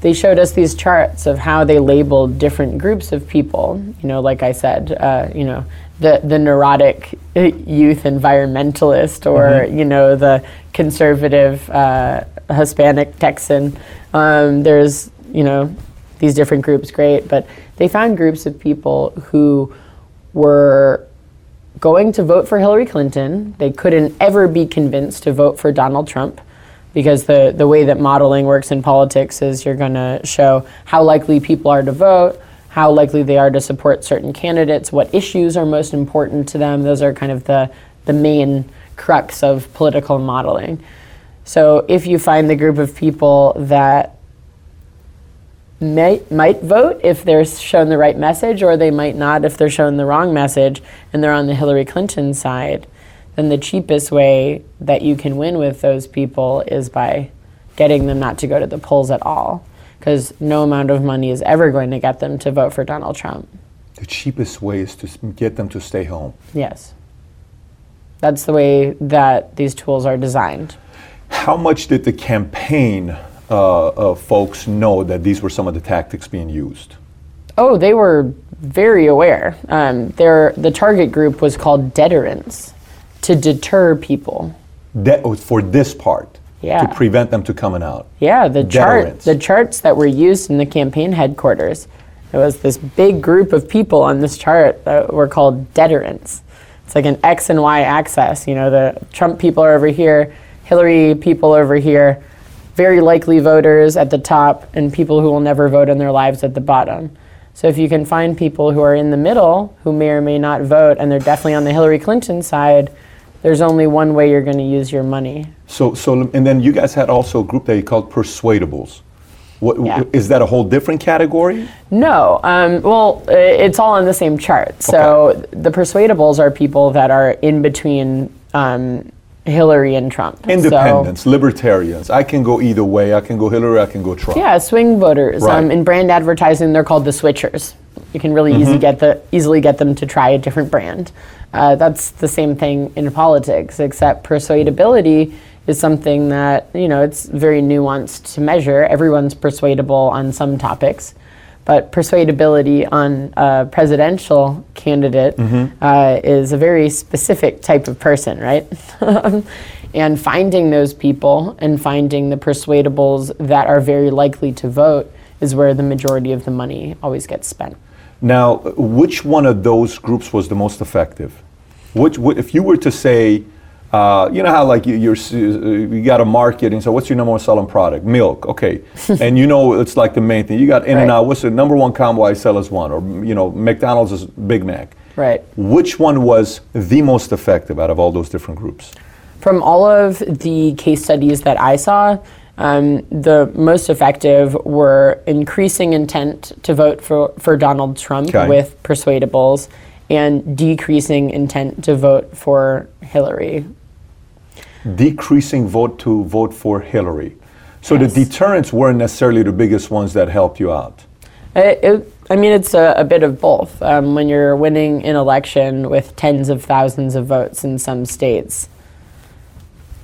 they showed us these charts of how they labeled different groups of people. You know, like I said, uh, you know, the the neurotic youth environmentalist, or mm-hmm. you know, the conservative uh, Hispanic Texan. Um, there's you know these different groups, great, but they found groups of people who were going to vote for Hillary Clinton. They couldn't ever be convinced to vote for Donald Trump because the, the way that modeling works in politics is you're going to show how likely people are to vote, how likely they are to support certain candidates, what issues are most important to them. Those are kind of the, the main crux of political modeling. So if you find the group of people that might, might vote if they're shown the right message, or they might not if they're shown the wrong message and they're on the Hillary Clinton side, then the cheapest way that you can win with those people is by getting them not to go to the polls at all. Because no amount of money is ever going to get them to vote for Donald Trump. The cheapest way is to get them to stay home. Yes. That's the way that these tools are designed. How much did the campaign uh, uh, folks know that these were some of the tactics being used? Oh, they were very aware. Um, the target group was called deterrents to deter people. That was for this part. Yeah. To prevent them to coming out. Yeah, the chart, the charts that were used in the campaign headquarters. There was this big group of people on this chart that were called deterrents. It's like an X and Y axis. You know, the Trump people are over here, Hillary people over here, very likely voters at the top, and people who will never vote in their lives at the bottom. So if you can find people who are in the middle who may or may not vote, and they're definitely on the Hillary Clinton side, there's only one way you're going to use your money. So, so, and then you guys had also a group that you called persuadables. What, yeah. Is that a whole different category? No. Um, well, it's all on the same chart. So okay. the persuadables are people that are in between um, Hillary and Trump. Independents, so, libertarians. I can go either way. I can go Hillary. I can go Trump. Yeah, swing voters. Right. Um, in brand advertising, they're called the switchers. You can really mm-hmm. easy get the, easily get them to try a different brand. Uh, that's the same thing in politics, except persuadability is something that, you know, it's very nuanced to measure. Everyone's persuadable on some topics, but persuadability on a presidential candidate mm-hmm. uh, is a very specific type of person, right? *laughs* and finding those people and finding the persuadables that are very likely to vote is where the majority of the money always gets spent. Now, which one of those groups was the most effective? Which, if you were to say, uh, you know how like you, you're you got a market and so what's your number one selling product? Milk, okay, *laughs* and you know it's like the main thing. You got In-N-Out. What's the number one combo I sell is one, or you know McDonald's is Big Mac. Right. Which one was the most effective out of all those different groups? From all of the case studies that I saw, um, the most effective were increasing intent to vote for, for Donald Trump okay. with persuadables and decreasing intent to vote for Hillary. Decreasing vote to vote for Hillary. So yes. the deterrents weren't necessarily the biggest ones that helped you out. It, it, I mean, it's a, a, bit of both. Um, when you're winning an election with tens of thousands of votes in some states,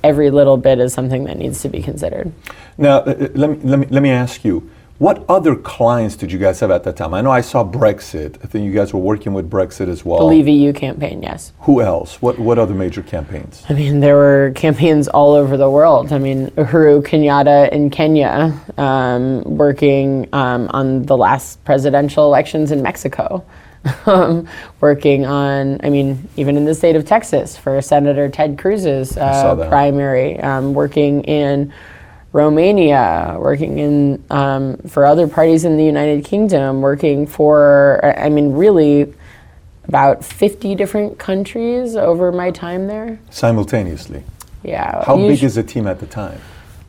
every little bit is something that needs to be considered. Now, uh, uh, let, me, let, me, let me ask you What other clients did you guys have at that time? I know I saw Brexit. I think you guys were working with Brexit as well. The Leave EU campaign, yes. Who else? What what other major campaigns? I mean, there were campaigns all over the world. I mean, Uhuru Kenyatta in Kenya, um, working um, on the last presidential elections in Mexico. *laughs* Um, working on, I mean, even in the state of Texas for Senator Ted Cruz's uh, primary, um, working in Romania, working in um, for other parties in the United Kingdom, working for, I mean, really about 50 different countries over my time there. Simultaneously. Yeah. How big usu- is the team at the time?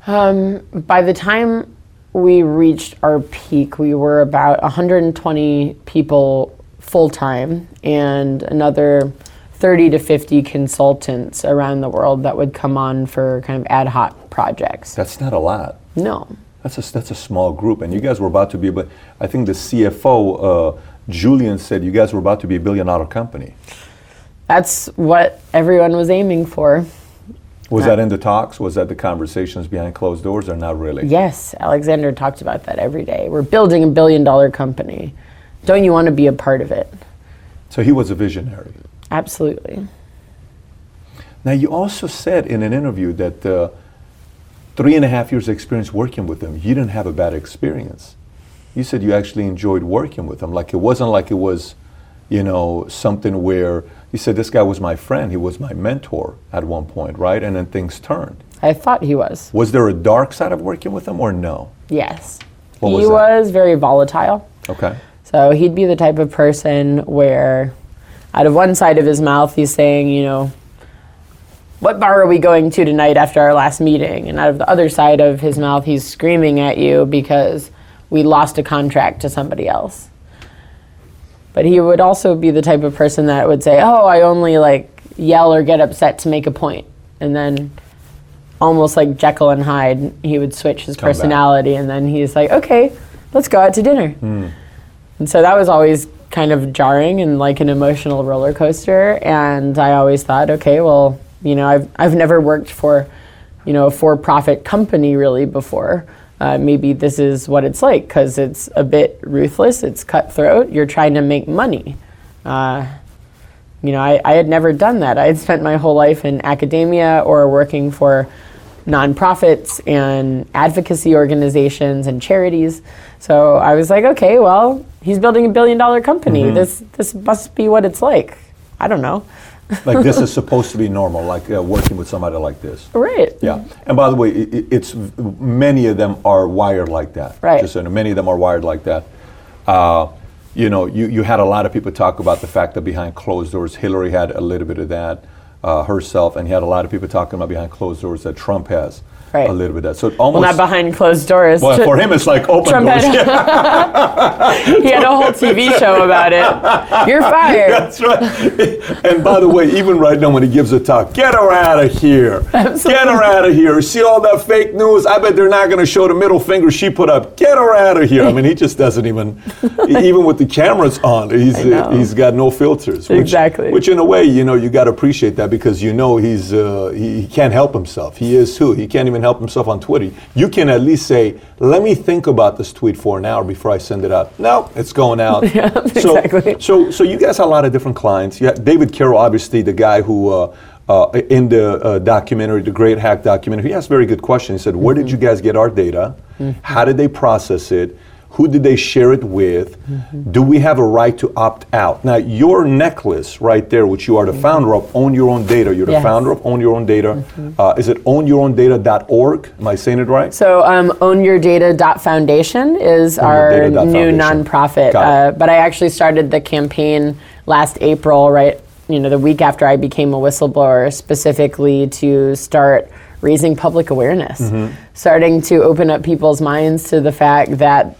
by the time we reached our peak, we were about 120 people full time and another 30 to 50 consultants around the world that would come on for kind of ad hoc projects. That's not a lot. No. That's a, that's a small group. And you guys were about to be, but I think the CFO, uh, Julian, said you guys were about to be a billion dollar company. That's what everyone was aiming for. Was that in the talks? Was that the conversations behind closed doors or not really? Yes, Alexander talked about that every day. We're building a billion dollar company. Don't you want to be a part of it? So he was a visionary. Absolutely. Now, you also said in an interview that uh, three and a half years experience working with him, you didn't have a bad experience. You said you actually enjoyed working with him. Like it wasn't like it was, you know, something where you said this guy was my friend, he was my mentor at one point, right? And then things turned. I thought he was. Was there a dark side of working with him or no? Yes. What he was was very volatile. Okay. So he'd be the type of person where, out of one side of his mouth, he's saying, you know, what bar are we going to tonight after our last meeting? And out of the other side of his mouth, he's screaming at you because we lost a contract to somebody else. But he would also be the type of person that would say, oh, I only like yell or get upset to make a point. And then almost like Jekyll and Hyde, he would switch his Come back. personality and then he's like, okay, let's go out to dinner. Hmm. And so that was always kind of jarring and like an emotional roller coaster. And I always thought, okay, well, you know, I've, I've never worked for, you know, a for profit company really before. Uh, maybe this is what it's like because it's a bit ruthless, it's cutthroat, you're trying to make money. Uh, you know, I, I had never done that. I had spent my whole life in academia or working for nonprofits and advocacy organizations and charities. So I was like, okay, well, he's building a billion dollar company. This this must be what it's like. I don't know. *laughs* Like this is *laughs* supposed to be normal, like uh, working with somebody like this. Right. Yeah, and by the way, i i- it's many of them are wired like that. Right. Just so you know, many of them are wired like that. Uh, you know, you, you had a lot of people talk about the fact that behind closed doors, Hillary had a little bit of that uh, herself, and you had a lot of people talking about behind closed doors that Trump has Right. a little bit of that. So it Well, almost not behind closed doors. well, for him, it's like open doors. *laughs* he had a whole TV show about it. You're fired. *laughs* that's right. And by the way, even right now when he gives a talk, get her out of here. Get her out of here. See all that fake news? I bet they're not going to show the middle finger she put up. Get her out of here. I mean, he just doesn't even, *laughs* even with the cameras on, he's he's got no filters. Which, Exactly. Which in a way, you know, you got to appreciate that because you know he's uh, he, he can't help himself. He is who? He can't even help himself on Twitter. You can at least say, "Let me think about this tweet for an hour before I send it out." No, it's going out. *laughs* Yeah, So- exactly. so, so you guys have a lot of different clients. Yeah, David Carroll, obviously the guy who uh, uh, in the uh, documentary, the Great Hack documentary, he asked a very good question. He said, "Where did you Mm-hmm. guys get our data? How did they process it? Who did they share it with? Mm-hmm. Do we have a right to opt out?" Now, your necklace right there, which you are the founder of, own your own data. You're the Mm-hmm. Yes. Mm-hmm. founder of Own Your Own Data. Uh, is it ownyourown.data.org? Am I saying it right? So, um, ownyourdata.foundation is our Ownyourdata.foundation. new nonprofit. Uh, but I actually started the campaign last April, right? You know, the week after I became a whistleblower, specifically to start raising public awareness, Mm-hmm. starting to open up people's minds to the fact that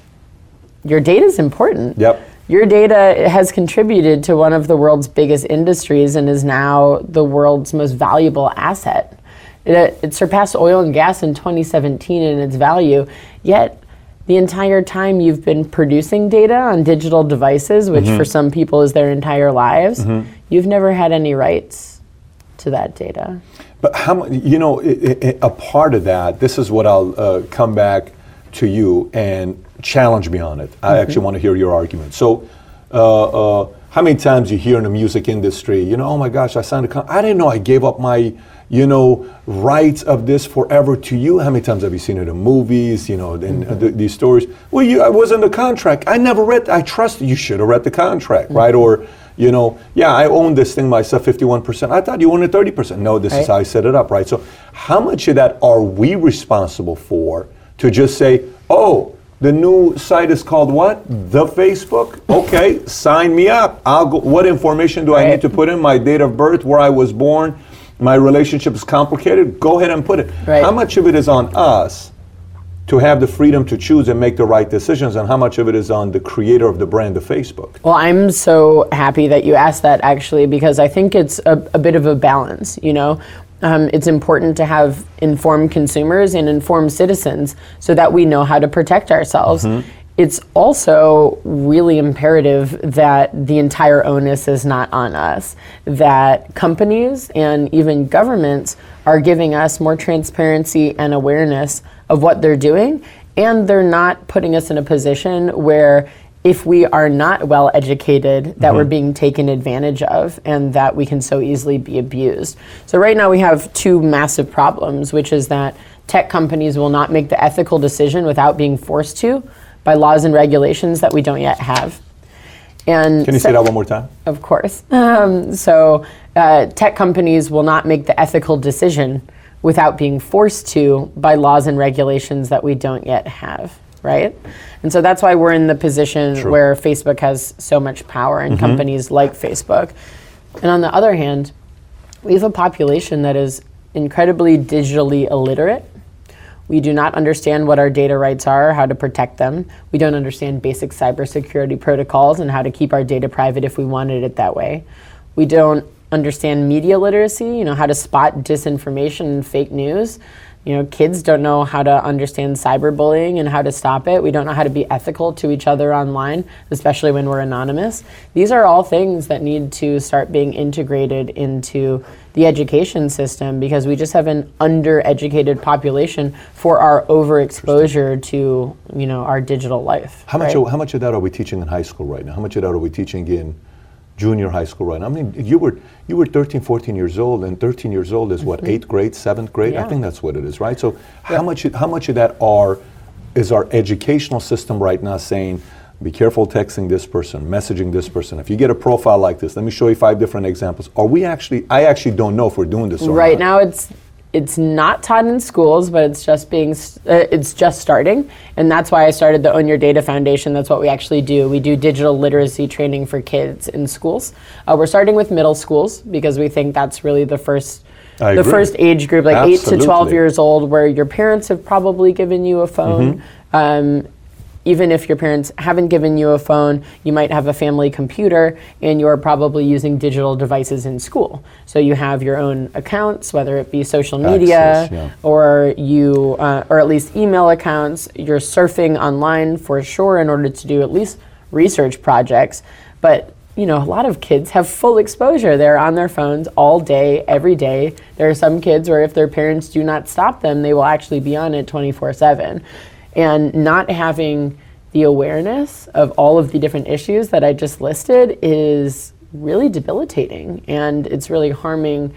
your data is important. Yep. Your data has contributed to one of the world's biggest industries and is now the world's most valuable asset. It, uh, it surpassed oil and gas in 2017 in its value, yet the entire time you've been producing data on digital devices, which mm-hmm. for some people is their entire lives, mm-hmm. you've never had any rights to that data. But how you know, i i a part of that, this is what I'll uh, come back to you and challenge me on it. I actually want to hear your argument. So, uh, uh, how many times you hear in the music industry, you know, oh my gosh, I signed a con- I didn't know I gave up my, you know, rights of this forever to you. How many times have you seen it in movies, you know, in uh, th- these stories? Well, you, I was in the contract. I never read, I trust you should have read the contract, right? Or, you know, yeah, I own this thing myself 51%. I thought you owned it 30%. No, this is how I set it up, right? So, how much of that are we responsible for to just say, oh, the new site is called what? The Facebook? Okay, sign me up. I'll go. What information do I need to put in? My date of birth, where I was born, my relationship is complicated. Go ahead and put it. Right. How much of it is on us to have the freedom to choose and make the right decisions, and how much of it is on the creator of the brand the Facebook? Well, I'm so happy that you asked that actually because I think it's a, a bit of a balance, you know. Um, it's important to have informed consumers and informed citizens so that we know how to protect ourselves. It's also really imperative that the entire onus is not on us, that companies and even governments are giving us more transparency and awareness of what they're doing, and they're not putting us in a position where if we are not well educated, that we're being taken advantage of and that we can so easily be abused. So, right now, we have two massive problems, which is that tech companies will not make the ethical decision without being forced to by laws and regulations that we don't yet have. And Can you se- say that one more time? of course. Um, so, uh, tech companies will not make the ethical decision without being forced to by laws and regulations that we don't yet have, right? And so that's why we're in the position True. where Facebook has so much power and mm-hmm. companies like Facebook. And on the other hand, we have a population that is incredibly digitally illiterate. We do not understand what our data rights are, how to protect them. We don't understand basic cybersecurity protocols and how to keep our data private if we wanted it that way. We don't understand media literacy, you know, how to spot disinformation and fake news. You know, kids don't know how to understand cyberbullying and how to stop it. We don't know how to be ethical to each other online, especially when we're anonymous. These are all things that need to start being integrated into the education system because we just have an undereducated population for our overexposure to, you know, our digital life. How much, of, how much of that are we teaching in high school right now? How much of that are we teaching in junior high school right now? I mean, you were you were 13, 14 years old, and 13 years old is what eighth grade, seventh grade. I Mm-hmm. Think that's what it is, right? So how much how much of that are is our educational system right now saying? Be careful texting this person, messaging this person. If you get a profile like this, let me show you five different examples. Are we actually? I actually don't know if we're doing this or right now it's it's not taught in schools but it's just being uh, it's just starting. And that's why i started the own your data foundation. That's what we actually do. We do digital literacy training for kids in schools. Uh, we're starting with middle schools because we think that's really the first I the agree. first age group like 8 to 12 years old where your parents have probably given you a phone. Mm-hmm. um, even if your parents haven't given you a phone, you might have a family computer and you're probably using digital devices in school. So you have your own accounts, whether it be social media Access, yeah. or you, uh, or at least email accounts. You're surfing online for sure in order to do at least research projects. But you know, a lot of kids have full exposure. They're on their phones all day, every day. There are some kids where if their parents do not stop them, they will actually be on it 24 7. And not having the awareness of all of the different issues that I just listed is really debilitating and it's really harming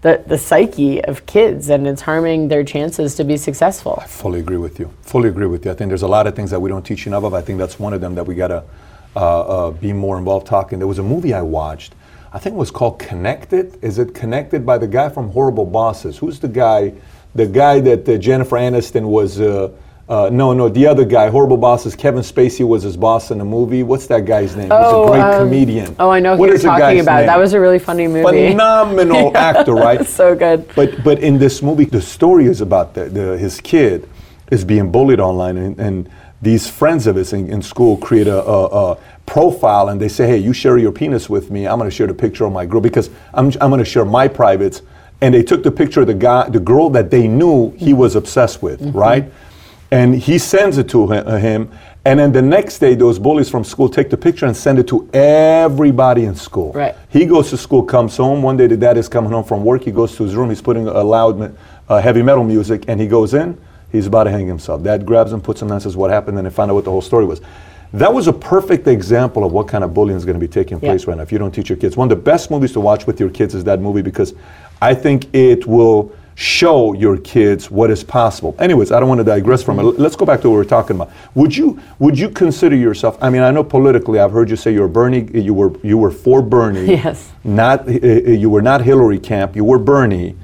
the, the psyche of kids and it's harming their chances to be successful. I fully agree with you. Fully agree with you. I think there's a lot of things that we don't teach enough of. I think that's one of them that we gotta uh, uh, be more involved talking. There was a movie I watched. I think it was called Connected. Is it connected by the guy from Horrible Bosses? Who's the guy? The guy that uh, Jennifer Aniston was. Uh, no, no, the other guy, Horrible Bosses. Kevin Spacey was his boss in the movie. What's that guy's name? He's Oh, a great um, comedian. Oh, I know who What you're talking about. name? That was a really funny movie. phenomenal *laughs* actor, right? so good. But but in this movie, the story is about the, the, his kid is being bullied online, and, and these friends of his in, in school create a, a, a profile, and they say, "Hey, you share your penis with me. I'm going to share the picture of my girl because I'm I'm going to share my privates." And they took the picture of the guy, the girl that they knew he was obsessed with, Mm-hmm. right? And he sends it to uh, him. And then the next day, those bullies from school take the picture and send it to everybody in school. Right. He goes to school, comes home. One day, the dad is coming home from work. He goes to his room. He's putting a loud, uh, heavy metal music, and he goes in. He's about to hang himself. Dad grabs him, puts him down, says, What happened? And they find out what the whole story was. That was a perfect example of what kind of bullying is going to be taking Yeah. place right now if you don't teach your kids. One of the best movies to watch with your kids is that movie because I think it will show your kids what is possible. Anyways, I don't want to digress from it. Let's go back to what we are talking about. Would you would you consider yourself? I mean, I know politically, I've heard you say you're Bernie. You were you were for Bernie. *laughs* Yes. Not uh, uh, you were not Hillary camp. You were Bernie,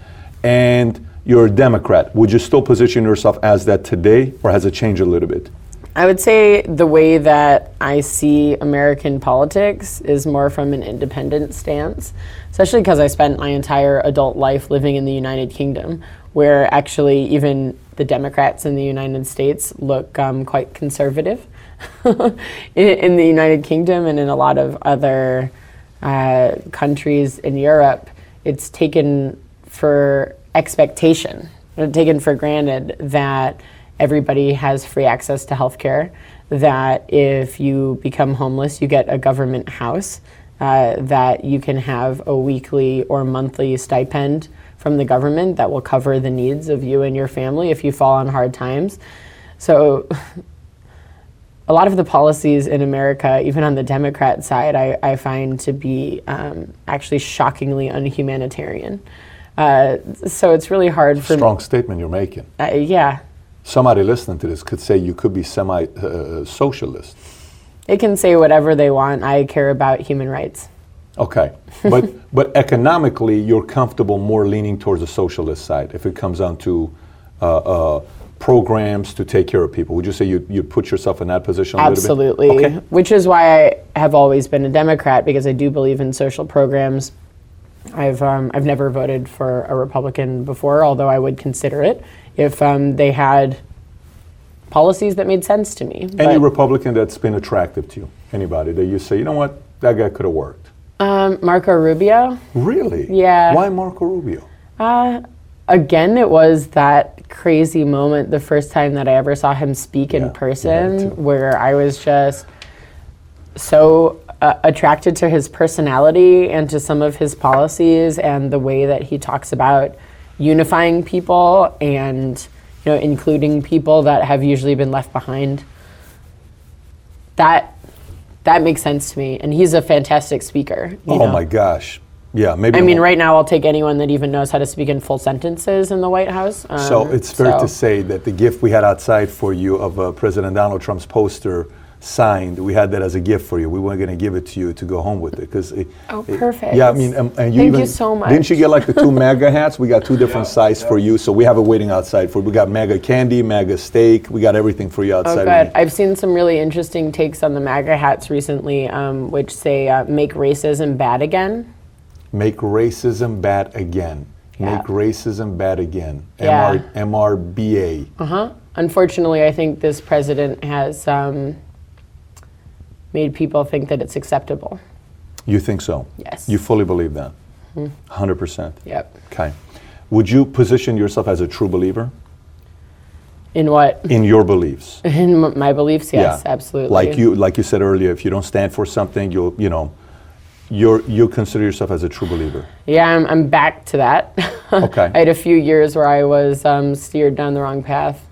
and you're a Democrat. Would you still position yourself as that today, or has it changed a little bit? I would say the way that I see American politics is more from an independent stance, especially because I spent my entire adult life living in the United Kingdom, where actually even the Democrats in the United States look um, quite conservative *laughs* in, in the United Kingdom and in a lot of other uh, countries in Europe. It's taken for expectation, taken for granted that everybody has free access to healthcare, that if you become homeless, you get a government house, uh, that you can have a weekly or monthly stipend from the government that will cover the needs of you and your family if you fall on hard times. So, *laughs* a lot of the policies in America, even on the Democrat side, I, I find to be um, actually shockingly unhumanitarian. Uh, so it's really hard for Strong statement you're making. uh, yeah, Somebody listening to this could say you could be semi-socialist. they can say whatever they want. I care about human rights. Okay, but *laughs* but economically, you're comfortable more leaning towards the socialist side if it comes down to uh, uh, programs to take care of people. Would you say you you put yourself in that position a Absolutely. little bit? Okay. Which is why I have always been a Democrat because I do believe in social programs. I've um, I've never voted for a Republican before, although I would consider it if um, they had policies that made sense to me. Any But, Republican that's been attractive to you? Anybody that you say, you know what, that guy could have worked. um, Marco Rubio. Really? Yeah. Why Marco Rubio? Again, it was that crazy moment the first time that I ever saw him speak Yeah, in person, to. where I was just so uh, attracted to his personality and to some of his policies and the way that he talks about unifying people and you know including people that have usually been left behind. That that makes sense to me, and he's a fantastic speaker. you Oh know. my gosh. Yeah, maybe. I mean, right now I'll take anyone that even knows how to speak in full sentences in the White House. So Um, it's fair so- to say that the gift we had outside for you of uh, President Donald Trump's poster signed, we had that as a gift for you. We weren't going to give it to you to go home with it because. Oh, perfect. Yeah, I mean, um, and you Thank even you so didn't you get like the two *laughs* MAGA hats? We got two different sizes for you, so we have it waiting outside for. We got MAGA candy, MAGA steak. We got everything for you outside. Oh, outside. good. I've seen some really interesting takes on the MAGA hats recently, um, which say uh, "Make racism bad again." Make racism bad again. Yeah. Make racism bad again. Yeah. MR, MRBA. Uh huh. Unfortunately, I think this president has um, made people think that it's acceptable. You think so? Yes. You fully believe that? Hmm. 100%. Yep. Okay. Would you position yourself as a true believer In what? in your beliefs? *laughs* In m- my beliefs, yes, absolutely. Like you, like you said earlier, if you don't stand for something, you'll, you know, you're, you consider yourself as a true believer. Yeah, I'm, I'm back to that. *laughs* Okay. I had a few years where I was um, steered down the wrong path.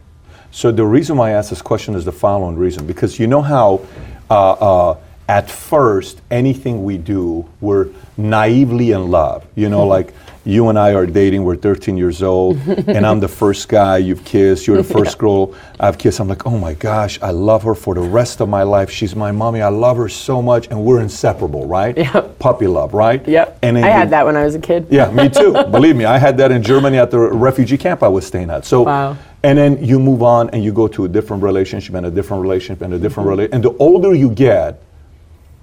So the reason why I ask this question is the following reason, because you know how uh, uh, at first anything we do, we're naively in love. You know, mm-hmm. like you and I are dating, we're 13 years old, *laughs* and I'm the first guy you've kissed, you're the first girl I've kissed. I'm like, oh my gosh, I love her for the rest of my life. She's my mommy. I love her so much, and we're inseparable, right? Yep. Puppy love, right? Yep. And I had that when I was a kid. yeah, me too. *laughs* Believe me, I had that in Germany at the refugee camp I was staying at. So, Wow. and then you move on and you go to a different relationship and a different relationship and a different mm-hmm. relationship. And the older you get,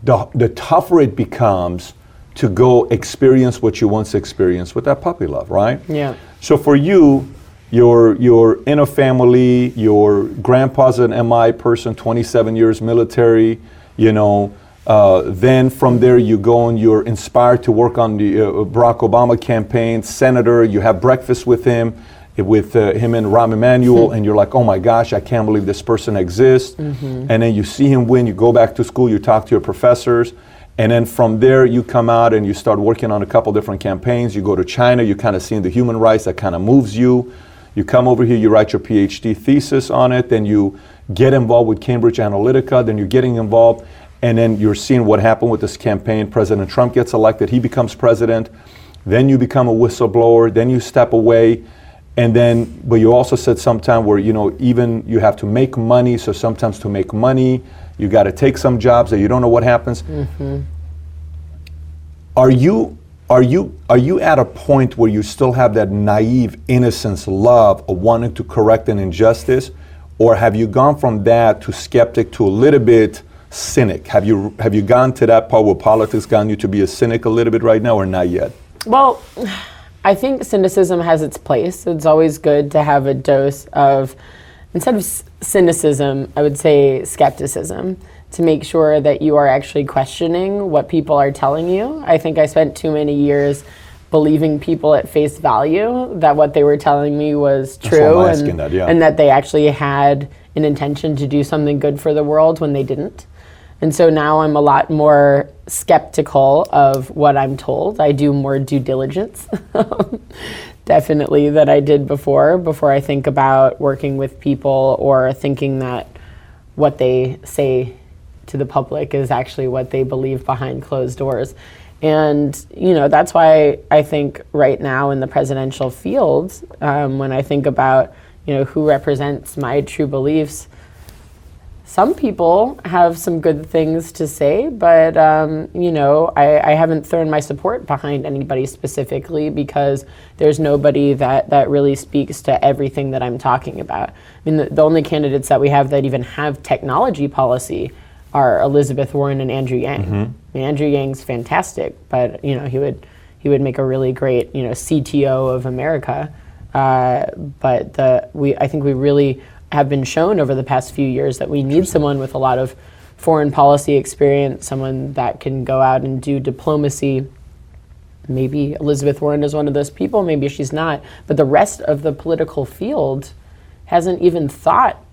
the, the tougher it becomes to go experience what you once experienced with that puppy love, right? Yeah. So for you, you're, you're in a family, your grandpa's an MI person, 27 years military, you know, uh, then from there you go and you're inspired to work on the uh, Barack Obama campaign, senator, you have breakfast with him, with uh, him and Rahm Emanuel, and you're like, oh my gosh, I can't believe this person exists. And then you see him win, you go back to school, you talk to your professors, and then from there, you come out and you start working on a couple different campaigns. You go to China, you kind of see the human rights that kind of moves you. You come over here, you write your PhD thesis on it, then you get involved with Cambridge Analytica, then you're getting involved, and then you're seeing what happened with this campaign. President Trump gets elected, he becomes president, then you become a whistleblower, then you step away. And then, but you also said sometime where, you know, even you have to make money. So sometimes to make money, you got to take some jobs that you don't know what happens. Mm-hmm. Are you are you are you at a point where you still have that naive innocence love of wanting to correct an injustice or have you gone from that to skeptic to a little bit cynic have you have you gone to that part where politics gone you to be a cynic a little bit right now or not yet well i think cynicism has its place it's always good to have a dose of instead of cynicism i would say skepticism to make sure that you are actually questioning what people are telling you. I think I spent too many years believing people at face value that what they were telling me was true and, that, yeah. and that they actually had an intention to do something good for the world when they didn't. And so now I'm a lot more skeptical of what I'm told. I do more due diligence, *laughs* definitely, than I did before, before I think about working with people or thinking that what they say to the public is actually what they believe behind closed doors. And, you know, that's why I think right now in the presidential field, um, when I think about, you know, who represents my true beliefs, some people have some good things to say, but um, you know, I, I, haven't thrown my support behind anybody specifically because there's nobody that that really speaks to everything that I'm talking about. I mean, the, the only candidates that we have that even have technology policy are Elizabeth Warren and Andrew Yang. Mm-hmm. I mean, Andrew Yang's fantastic, but you know he would he would make a really great you know CTO of America. Uh, but the we I think we really have been shown over the past few years that we need someone with a lot of foreign policy experience, someone that can go out and do diplomacy. Maybe Elizabeth Warren is one of those people, maybe she's not. But the rest of the political field hasn't even thought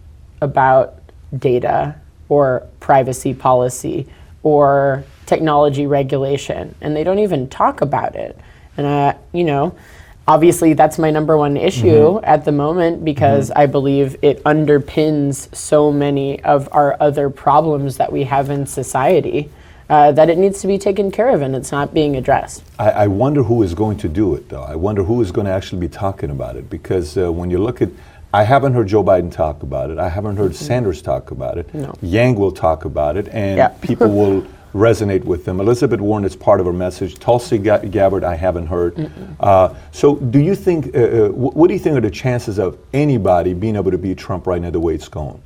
about data or privacy policy or technology regulation, and they don't even talk about it. And uh, you know, obviously that's my number one issue mm-hmm. at the moment because mm-hmm. I believe it underpins so many of our other problems that we have in society. Uh, that it needs to be taken care of and it's not being addressed. I, I, wonder who is going to do it, though. I wonder who is going to actually be talking about it because uh, when you look at I haven't heard Joe Biden talk about it. I haven't heard. Sanders talk about it. No. Yang will talk about it, and people *laughs* will resonate with them. Elizabeth Warren is part of her message. Tulsi Gabbard, I haven't heard. Uh, so, do you think? Uh, uh what do you think are the chances of anybody being able to beat Trump right now the way it's going?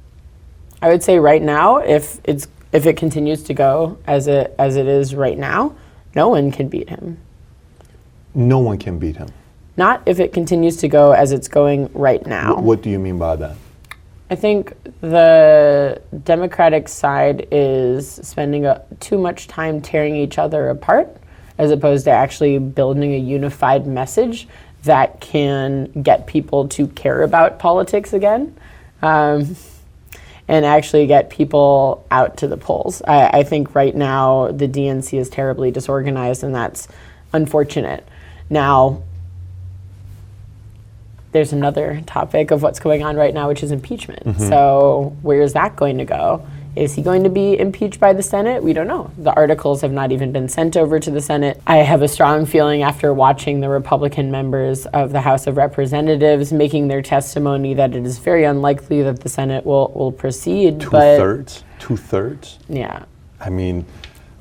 I would say right now, if it's if it continues to go as it as it is right now, no one can beat him. No one can beat him. Not if it continues to go as it's going right now. What do you mean by that? I think the Democratic side is spending a, too much time tearing each other apart as opposed to actually building a unified message that can get people to care about politics again um, and actually get people out to the polls. I, I think right now the DNC is terribly disorganized and that's unfortunate. Now, there's another topic of what's going on right now, which is impeachment. Mm-hmm. So, where is that going to go? Is he going to be impeached by the Senate? We don't know. The articles have not even been sent over to the Senate. I have a strong feeling after watching the Republican members of the House of Representatives making their testimony that it is very unlikely that the Senate will, will proceed. Two thirds? Two thirds? Yeah. I mean,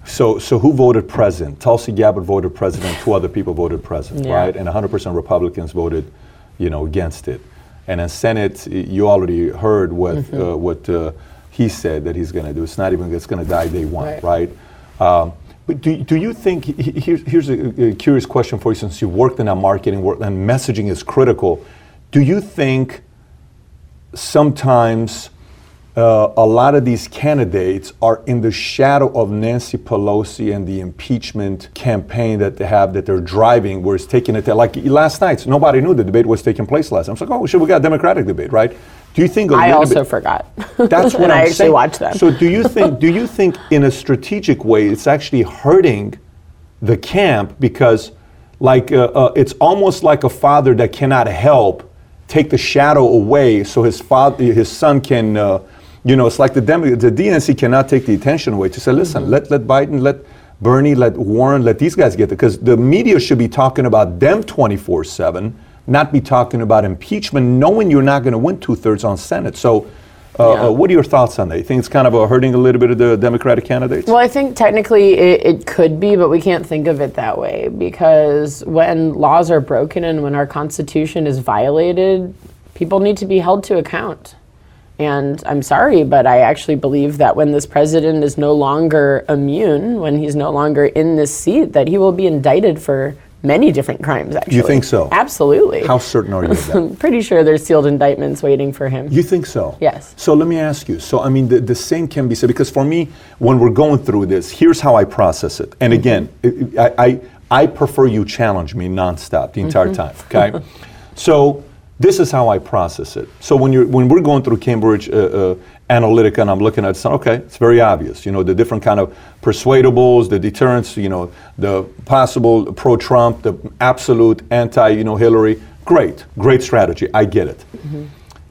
so, so who voted president? Tulsi Gabbard voted president. Two other people voted president, yeah. right? And 100% Republicans voted you know, against it. And in Senate, you already heard what mm-hmm. uh, what uh, he said that he's going to do. It's not even it's going to die day one, right? right? Um, but do, do you think here's, here's a, a, curious question for you since you worked in that marketing work and messaging is critical. Do you think sometimes uh, a lot of these candidates are in the shadow of Nancy Pelosi and the impeachment campaign that they have that they're driving, where it's taking it like last night. Nobody knew the debate was taking place last. night. I was like, oh, shit, we got a Democratic debate, right? Do you think? I also bit, forgot. That's what *laughs* and I'm I actually saying. watched that. So do you think? Do you think in a strategic way it's actually hurting the camp because, like, uh, uh, it's almost like a father that cannot help take the shadow away so his father, his son can, uh, you know, it's like the, Demo- the DNC cannot take the attention away to say, listen, Mm-hmm. let, let Biden, let Bernie, let Warren, let these guys get it. Because the media should be talking about them 24 7, not be talking about impeachment, knowing you're not going to win two thirds on Senate. So, uh, Yeah. uh, what are your thoughts on that? You think it's kind of uh, hurting a little bit of the Democratic candidates? Well, I think technically it, it could be, but we can't think of it that way because when laws are broken and when our Constitution is violated, people need to be held to account. And I'm sorry, but I actually believe that when this president is no longer immune, when he's no longer in this seat, that he will be indicted for many different crimes, actually. You think so? Absolutely. How certain are you of that? *laughs* I'm pretty sure there's sealed indictments waiting for him. You think so? Yes. So let me ask you. So I mean, the, the same can be said because for me, when we're going through this, here's how I process it. And again, it- I, I I prefer you challenge me nonstop the entire mm-hmm. time. Okay. *laughs* so this is how I process it. So when you're when we're going through Cambridge uh, uh, Analytica and I'm looking at something, okay, it's very obvious. You know, the different kind of persuadables, the deterrence, You know, the possible pro-Trump, the absolute anti, you know, Hillary. Great, great strategy. I get it.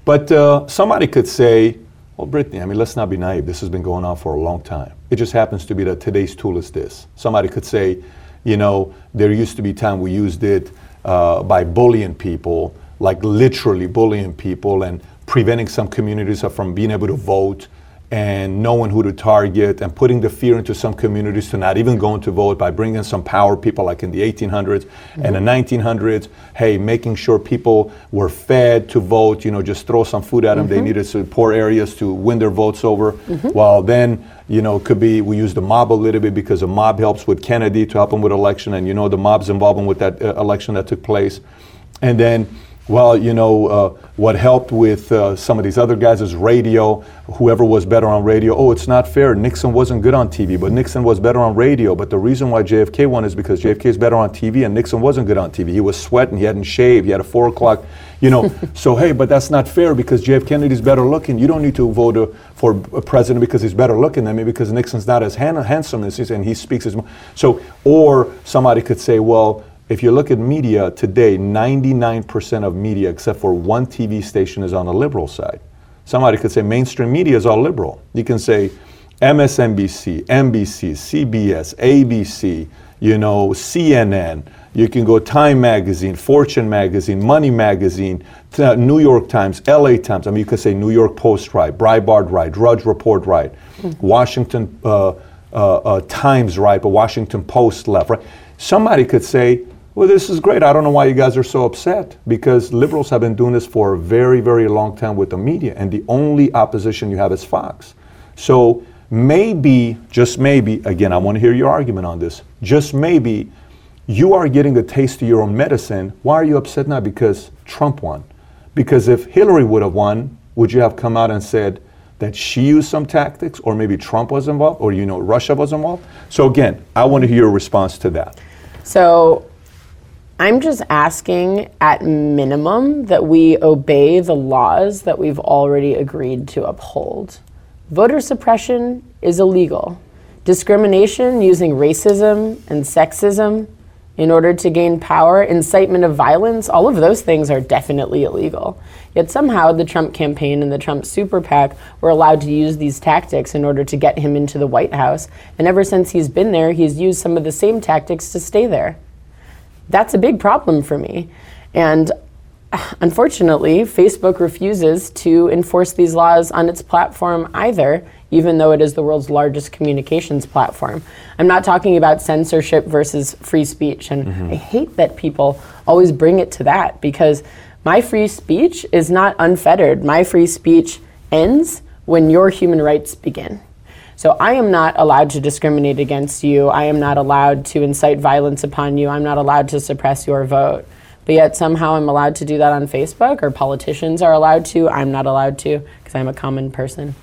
But uh, somebody could say, well, Brittany, I mean, let's not be naive. This has been going on for a long time. It just happens to be that today's tool is this. Somebody could say, you know, there used to be time we used it uh, by bullying people, like literally bullying people and preventing some communities from being able to vote and knowing who to target and putting the fear into some communities to not even going to vote by bringing some power people like in the 1800s and the 1900s hey making sure people were fed to vote you know just throw some food at them they needed to poor areas to win their votes over. While then you know could be we use the mob a little bit because the mob helps with kennedy to help him with election and you know the mob's involvement with that uh, election that took place. And then well, you know, uh, what helped with uh, some of these other guys is radio. Whoever was better on radio, oh, it's not fair. Nixon wasn't good on TV, but Nixon was better on radio. But the reason why JFK won is because JFK is better on TV and Nixon wasn't good on TV. He was sweating, he hadn't shaved, he had a four o'clock, you know. *laughs* so, hey, but that's not fair because JFK Kennedy's better looking. You don't need to vote uh, for a president because he's better looking than me because Nixon's not as han- handsome as he's and he speaks as much. So, or somebody could say, well, if you look at media today, 99% of media, except for one TV station, is on the liberal side. Somebody could say mainstream media is all liberal. You can say MSNBC, NBC, CBS, ABC, you know, CNN. You can go Time Magazine, Fortune Magazine, Money Magazine, uh, New York Times, LA Times. I mean, you could say New York Post right, Breitbart right, Drudge Report right, Washington uh, uh, uh, Times right, but Washington Post left right. Somebody could say, well, this is great. I don't know why you guys are so upset because liberals have been doing this for a very, very long time with the media, and the only opposition you have is Fox. So maybe, just maybe, again, I want to hear your argument on this. Just maybe you are getting a taste of your own medicine. Why are you upset now? Because Trump won. Because if Hillary would have won, would you have come out and said that she used some tactics, or maybe Trump was involved, or you know Russia was involved? So again, I want to hear your response to that. So I'm just asking at minimum that we obey the laws that we've already agreed to uphold. Voter suppression is illegal. Discrimination using racism and sexism in order to gain power, incitement of violence, all of those things are definitely illegal. Yet somehow the Trump campaign and the Trump super PAC were allowed to use these tactics in order to get him into the White House. And ever since he's been there, he's used some of the same tactics to stay there that's a big problem for me. And *sighs* unfortunately, Facebook refuses to enforce these laws on its platform either, even though it is the world's largest communications platform. I'm not talking about censorship versus free speech. And mm-hmm. I hate that people always bring it to that because my free speech is not unfettered. My free speech ends when your human rights begin. So I am not allowed to discriminate against you. I am not allowed to incite violence upon you. I'm not allowed to suppress your vote. But yet somehow I'm allowed to do that on Facebook, or politicians are allowed to. I'm not allowed to because I'm a common person.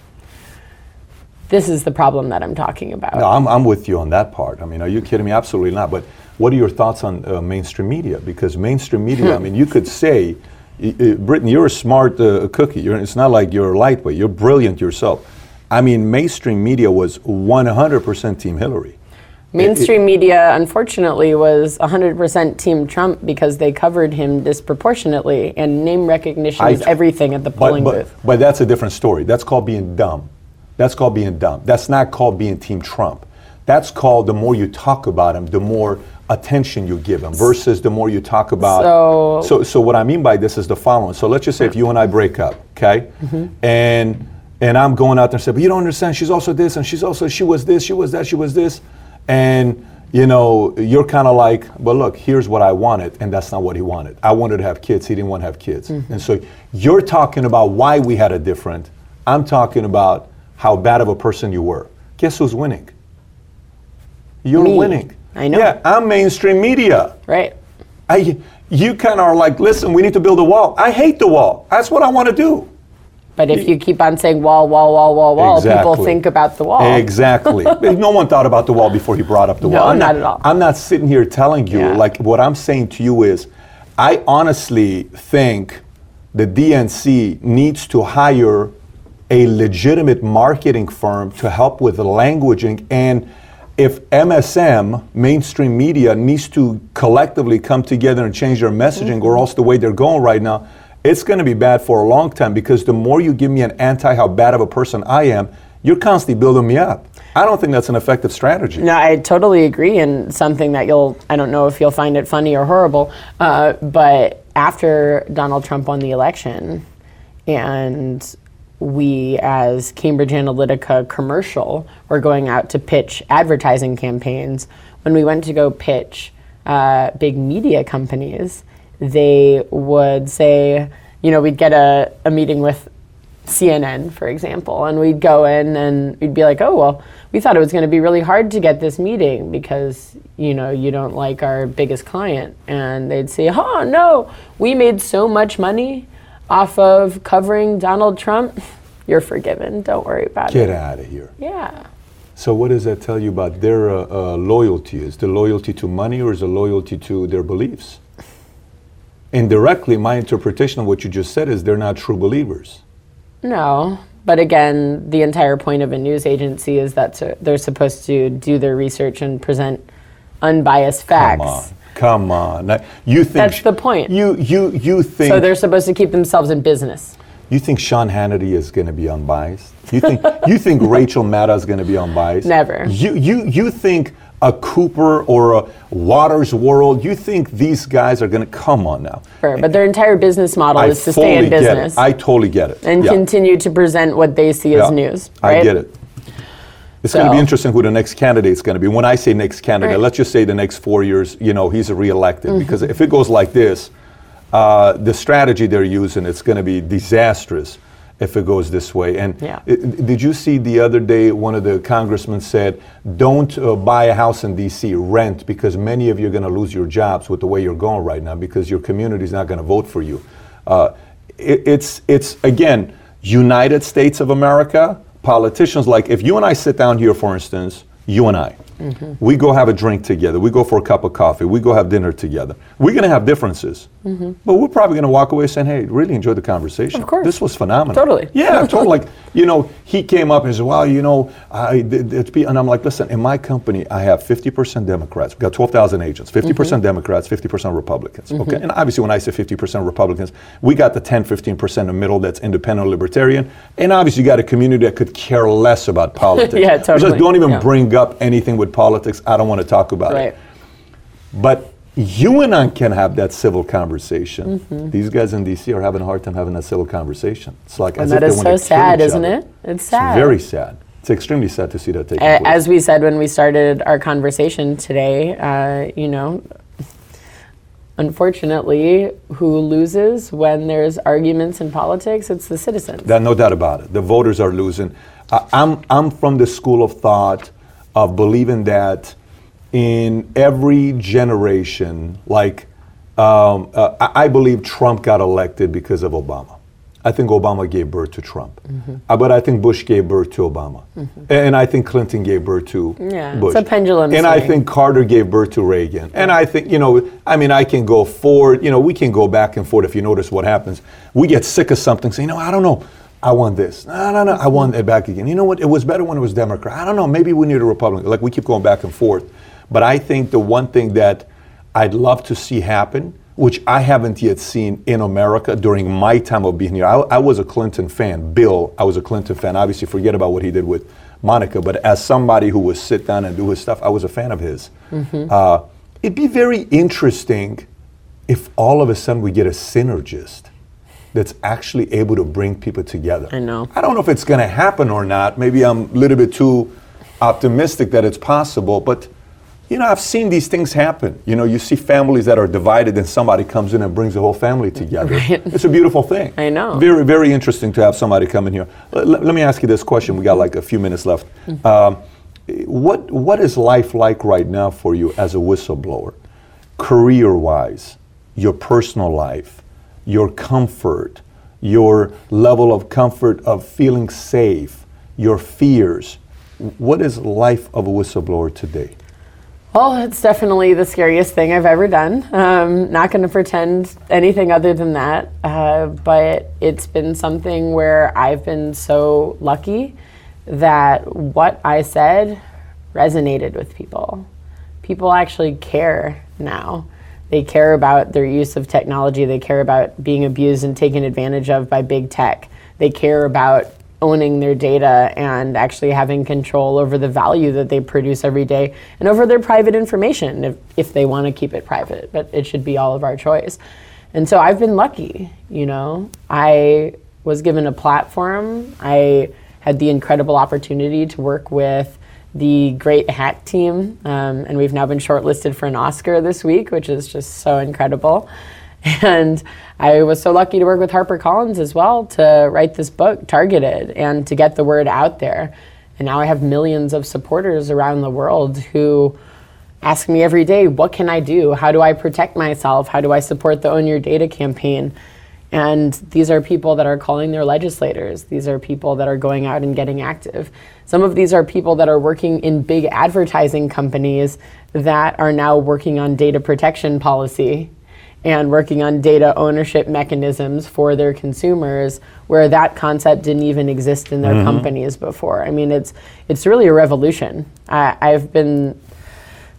This is the problem that I'm talking about. No, I'm, I'm with you on that part. I mean, are you kidding me? Absolutely not. But what are your thoughts on uh, mainstream media? Because mainstream media, I *laughs* mean, you could say, Brittany, you're a smart uh, cookie. You're, it's not like you're lightweight. You're brilliant yourself. I mean, mainstream media was 100% Team Hillary. Mainstream media, unfortunately, was 100% Team Trump because they covered him disproportionately, and name recognition is everything at the But, polling but, booth. but that's a different story. That's called being dumb. That's called being dumb. That's not called being Team Trump. That's called the more you talk about him, the more attention you give him, versus the more you talk about. So- so, so what I mean by this is the following. So let's just say if you and I break up, okay, Mm-hmm. and and I'm going out there and say, but you don't understand. She's also this, and she's also she was this, she was that, she was this, and you know you're kind of like, well, look, here's what I wanted, and that's not what he wanted. I wanted to have kids. He didn't want to have kids, Mm-hmm. and so you're talking about why we had a different. I'm talking about how bad of a person you were. Guess who's winning? You're Me. winning. I know. Yeah, I'm mainstream media. Right. I, you kind of are like, listen, we need to build a wall. I hate the wall. That's what I want to do. But if you keep on saying wall, wall, wall, wall, wall, people think about the wall. Exactly. *laughs* no one thought about the wall before he brought up the No, wall. I'm not at all. I'm not sitting here telling you, Yeah. like, what I'm saying to you is, I honestly think the DNC needs to hire a legitimate marketing firm to help with the languaging and if MSM, mainstream media, needs to collectively come together and change their messaging, Mm-hmm. or else the way they're going right now, it's going to be bad for a long time because the more you give me an anti how bad of a person I am, you're constantly building me up. I don't think that's an effective strategy. No, I totally agree, and something that you'll, I don't know if you'll find it funny or horrible, uh, but after Donald Trump won the election, and we as Cambridge Analytica commercial were going out to pitch advertising campaigns, when we went to go pitch uh, big media companies, they would say, you know, we'd get a, a meeting with CNN, for example, and we'd go in and we'd be like, oh, well, we thought it was going to be really hard to get this meeting because, you know, you don't like our biggest client. And they'd say, oh, no, we made so much money off of covering Donald Trump. *laughs* You're forgiven. Don't worry about Get it. Get out of here. Yeah. So, what does that tell you about their uh, uh, loyalty? Is the loyalty to money or is the loyalty to their beliefs? Indirectly, my interpretation of what you just said is they're not true believers. No. But again, the entire point of a news agency is that so- they're supposed to do their research and present unbiased facts. Come on, come on. Now, You think That's the point. You you you think So they're supposed to keep themselves in business. you think Sean Hannity is going to be unbiased? You think you think *laughs* Rachel Maddow is going to be unbiased? Never. You you you think a Cooper or a Watters' World? You think these guys are going to come on now? Sure, but their entire business model I is to stay in fully get it. business I totally get it. and Yeah. continue to present what they see as news. Right? I get it. It's going to be interesting who the next candidate is going to be. When I say next candidate, Right. Mm-hmm. let's just say the next four years, you know, he's reelected. Because if it goes like this, uh, the strategy they're using, it's going to be disastrous if it goes this way. And Yeah. did you see the other day one of the congressmen said, don't uh, buy a house in D.C., rent, because many of you are going to lose your jobs with the way you're going right now because your community is not going to vote for you. Uh, it, it's, it's, again, United States of America, politicians like, if you and I sit down here, for instance, you and I, Mm-hmm. we go have a drink together, we go for a cup of coffee, we go have dinner together. We're going to have differences, mm-hmm. but we're probably going to walk away saying, hey, really enjoyed the conversation. Of course. This was phenomenal. Totally. Yeah, *laughs* totally. Like, you know, he came up and said, well, you know, I, th- th- be, and I'm like, listen, in my company, I have 50% Democrats. We've got 12,000 agents, mm-hmm. 50% Democrats, 50% Republicans. Okay. And obviously, when I say 50% Republicans, we got the 10, 15% in the middle that's independent libertarian. And obviously, you got a community that could care less about *laughs* politics. Yeah, totally. Just don't even Yeah. bring up anything with politics. I don't want to talk about Right. it. But you and I can have that civil conversation. Mm-hmm. These guys in DC are having a hard time having that civil conversation. It's like And as that if is they so want to sad, isn't other. it? It's sad. very sad. It's extremely sad to see that taking place. As we said when we started our conversation today, uh, you know, unfortunately, who loses when there's arguments in politics? It's the citizens. That, no doubt about it. The voters are losing. I, I'm, I'm from the school of thought of believing that in every generation, like, um, uh, I, I believe Trump got elected because of Obama. I think Obama gave birth to Trump. Mm-hmm. Uh, but I think Bush gave birth to Obama. And I think Clinton gave birth to Yeah, it's Bush. a pendulum And I think Carter gave birth to Reagan. And I think, you know, I mean, I can go forward, you know, we can go back and forth if you notice what happens. We get sick of something, say, you know, I don't know, I want this. No, no, no, I want it back again. You know what? It was better when it was Democrat. I don't know, maybe we need a Republican. Like we keep going back and forth. But I think the one thing that I'd love to see happen, which I haven't yet seen in America during my time of being here. I, I was a Clinton fan. Bill, I was a Clinton fan. Obviously, forget about what he did with Monica, but as somebody who would sit down and do his stuff, I was a fan of his. Mm-hmm. Uh, it'd be very interesting if all of a sudden we get a synergist that's actually able to bring people together. I know. I don't know if it's going to happen or not. Maybe I'm a little bit too optimistic that it's possible, but you know, I've seen these things happen. You know, you see families that are divided and somebody comes in and brings the whole family *laughs* together. Right. It's a beautiful thing. I know. Very, very interesting to have somebody come in here. L- let me ask you this question. We got like a few minutes left. Mm-hmm. Um, what, what is life like right now for you as a whistleblower? Career wise, your personal life, your comfort, your level of comfort of feeling safe, your fears. What is life of a whistleblower today? Well, it's definitely the scariest thing I've ever done. Um, not going to pretend anything other than that, uh, but it's been something where I've been so lucky that what I said resonated with people. People actually care now. They care about their use of technology. They care about being abused and taken advantage of by big tech. They care about owning their data and actually having control over the value that they produce every day and over their private information if, if they want to keep it private. But it should be all of our choice. And so I've been lucky, you know. I was given a platform. I had the incredible opportunity to work with the great hack team, um, and we've now been shortlisted for an Oscar this week, which is just so incredible. *laughs* And I was so lucky to work with HarperCollins as well to write this book, Targeted, and to get the word out there. And now I have millions of supporters around the world who ask me every day, what can I do? How do I protect myself? How do I support the Own Your Data campaign? And these are people that are calling their legislators. These are people that are going out and getting active. Some of these are people that are working in big advertising companies that are now working on data protection policy and working on data ownership mechanisms for their consumers where that concept didn't even exist in their mm-hmm. companies before. I mean, it's it's really a revolution. I, I've been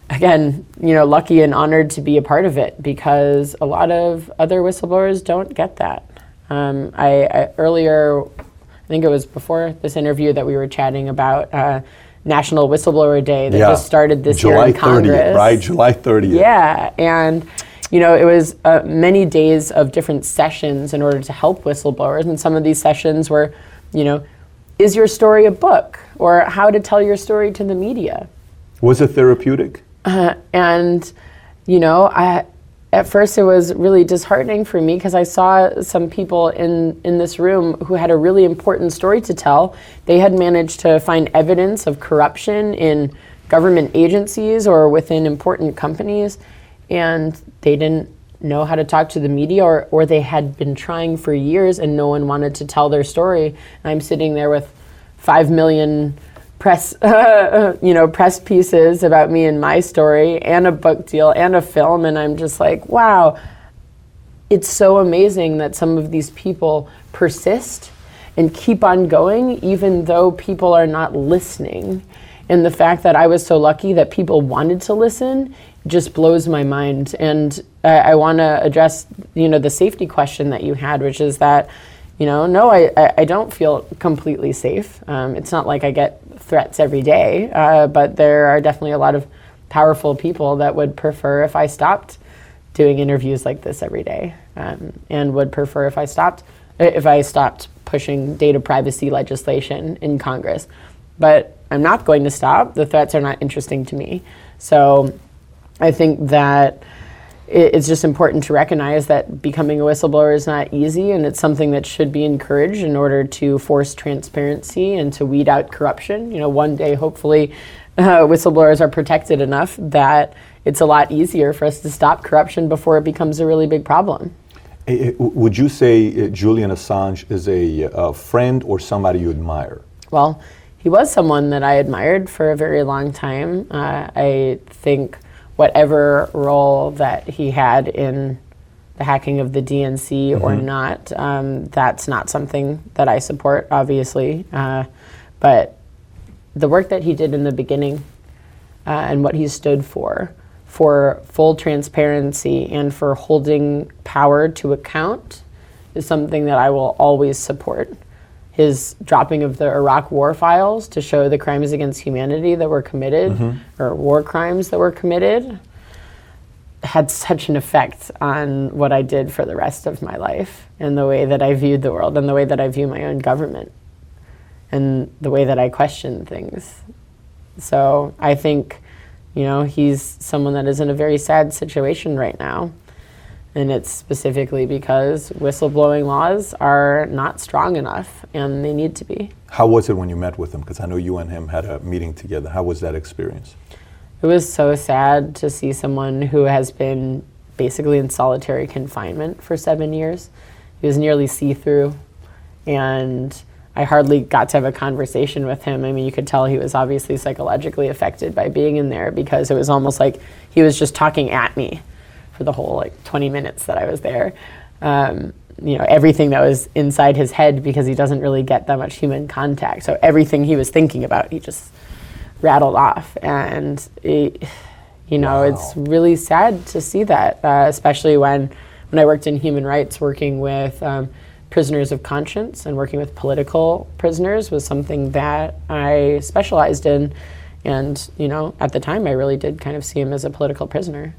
again, you know, lucky and honored to be a part of it because a lot of other whistleblowers don't get that. Um, I, I, earlier, I think it was before this interview that we were chatting about uh, National Whistleblower Day that yeah. just started this July year in 30th, Congress. Right, July 30th. Yeah, and you know, it was uh, many days of different sessions in order to help whistleblowers, and some of these sessions were, you know, is your story a book or how to tell your story to the media? Was it therapeutic? Uh, and, you know, I, at first it was really disheartening for me because I saw some people in, in this room who had a really important story to tell. They had managed to find evidence of corruption in government agencies or within important companies, and they didn't know how to talk to the media or, or they had been trying for years and no one wanted to tell their story. And I'm sitting there with five million press, *laughs* you know, press pieces about me and my story, and a book deal, and a film, and I'm just like, wow, it's so amazing that some of these people persist and keep on going, even though people are not listening. And the fact that I was so lucky that people wanted to listen just blows my mind. And I, I want to address, you know, the safety question that you had, which is that you know, no, I, I don't feel completely safe. Um, it's not like I get threats every day, uh, but there are definitely a lot of powerful people that would prefer if I stopped doing interviews like this every day, um, and would prefer if I stopped if I stopped pushing data privacy legislation in Congress. But I'm not going to stop. The threats are not interesting to me. So I think that it's just important to recognize that becoming a whistleblower is not easy and it's something that should be encouraged in order to force transparency and to weed out corruption. You know, one day, hopefully, *laughs* uh, whistleblowers are protected enough that it's a lot easier for us to stop corruption before it becomes a really big problem. Would you say uh, Julian Assange is a, a friend or somebody you admire? Well, he was someone that I admired for a very long time. Uh, I think whatever role that he had in the hacking of the DNC mm-hmm. or not. Um, that's not something that I support, obviously. Uh, but the work that he did in the beginning uh, and what he stood for, for full transparency and for holding power to account, is something that I will always support. His dropping of the Iraq war files to show the crimes against humanity that were committed, mm-hmm. or war crimes that were committed, had such an effect on what I did for the rest of my life and the way that I viewed the world and the way that I view my own government and the way that I question things. So I think, you know, he's someone that is in a very sad situation right now. And it's specifically because whistleblowing laws are not strong enough and they need to be. How was it when you met with him? Because I know you and him had a meeting together. How was that experience? It was so sad to see someone who has been basically in solitary confinement for seven years. He was nearly see through. And I hardly got to have a conversation with him. I mean, you could tell he was obviously psychologically affected by being in there because it was almost like he was just talking at me for the whole like 20 minutes that I was there. Um, you know, everything that was inside his head because he doesn't really get that much human contact. So everything he was thinking about, he just rattled off. And, it, you know, wow. it's really sad to see that, uh, especially when, when I worked in human rights, working with um, prisoners of conscience and working with political prisoners was something that I specialized in. And, you know, at the time, I really did kind of see him as a political prisoner.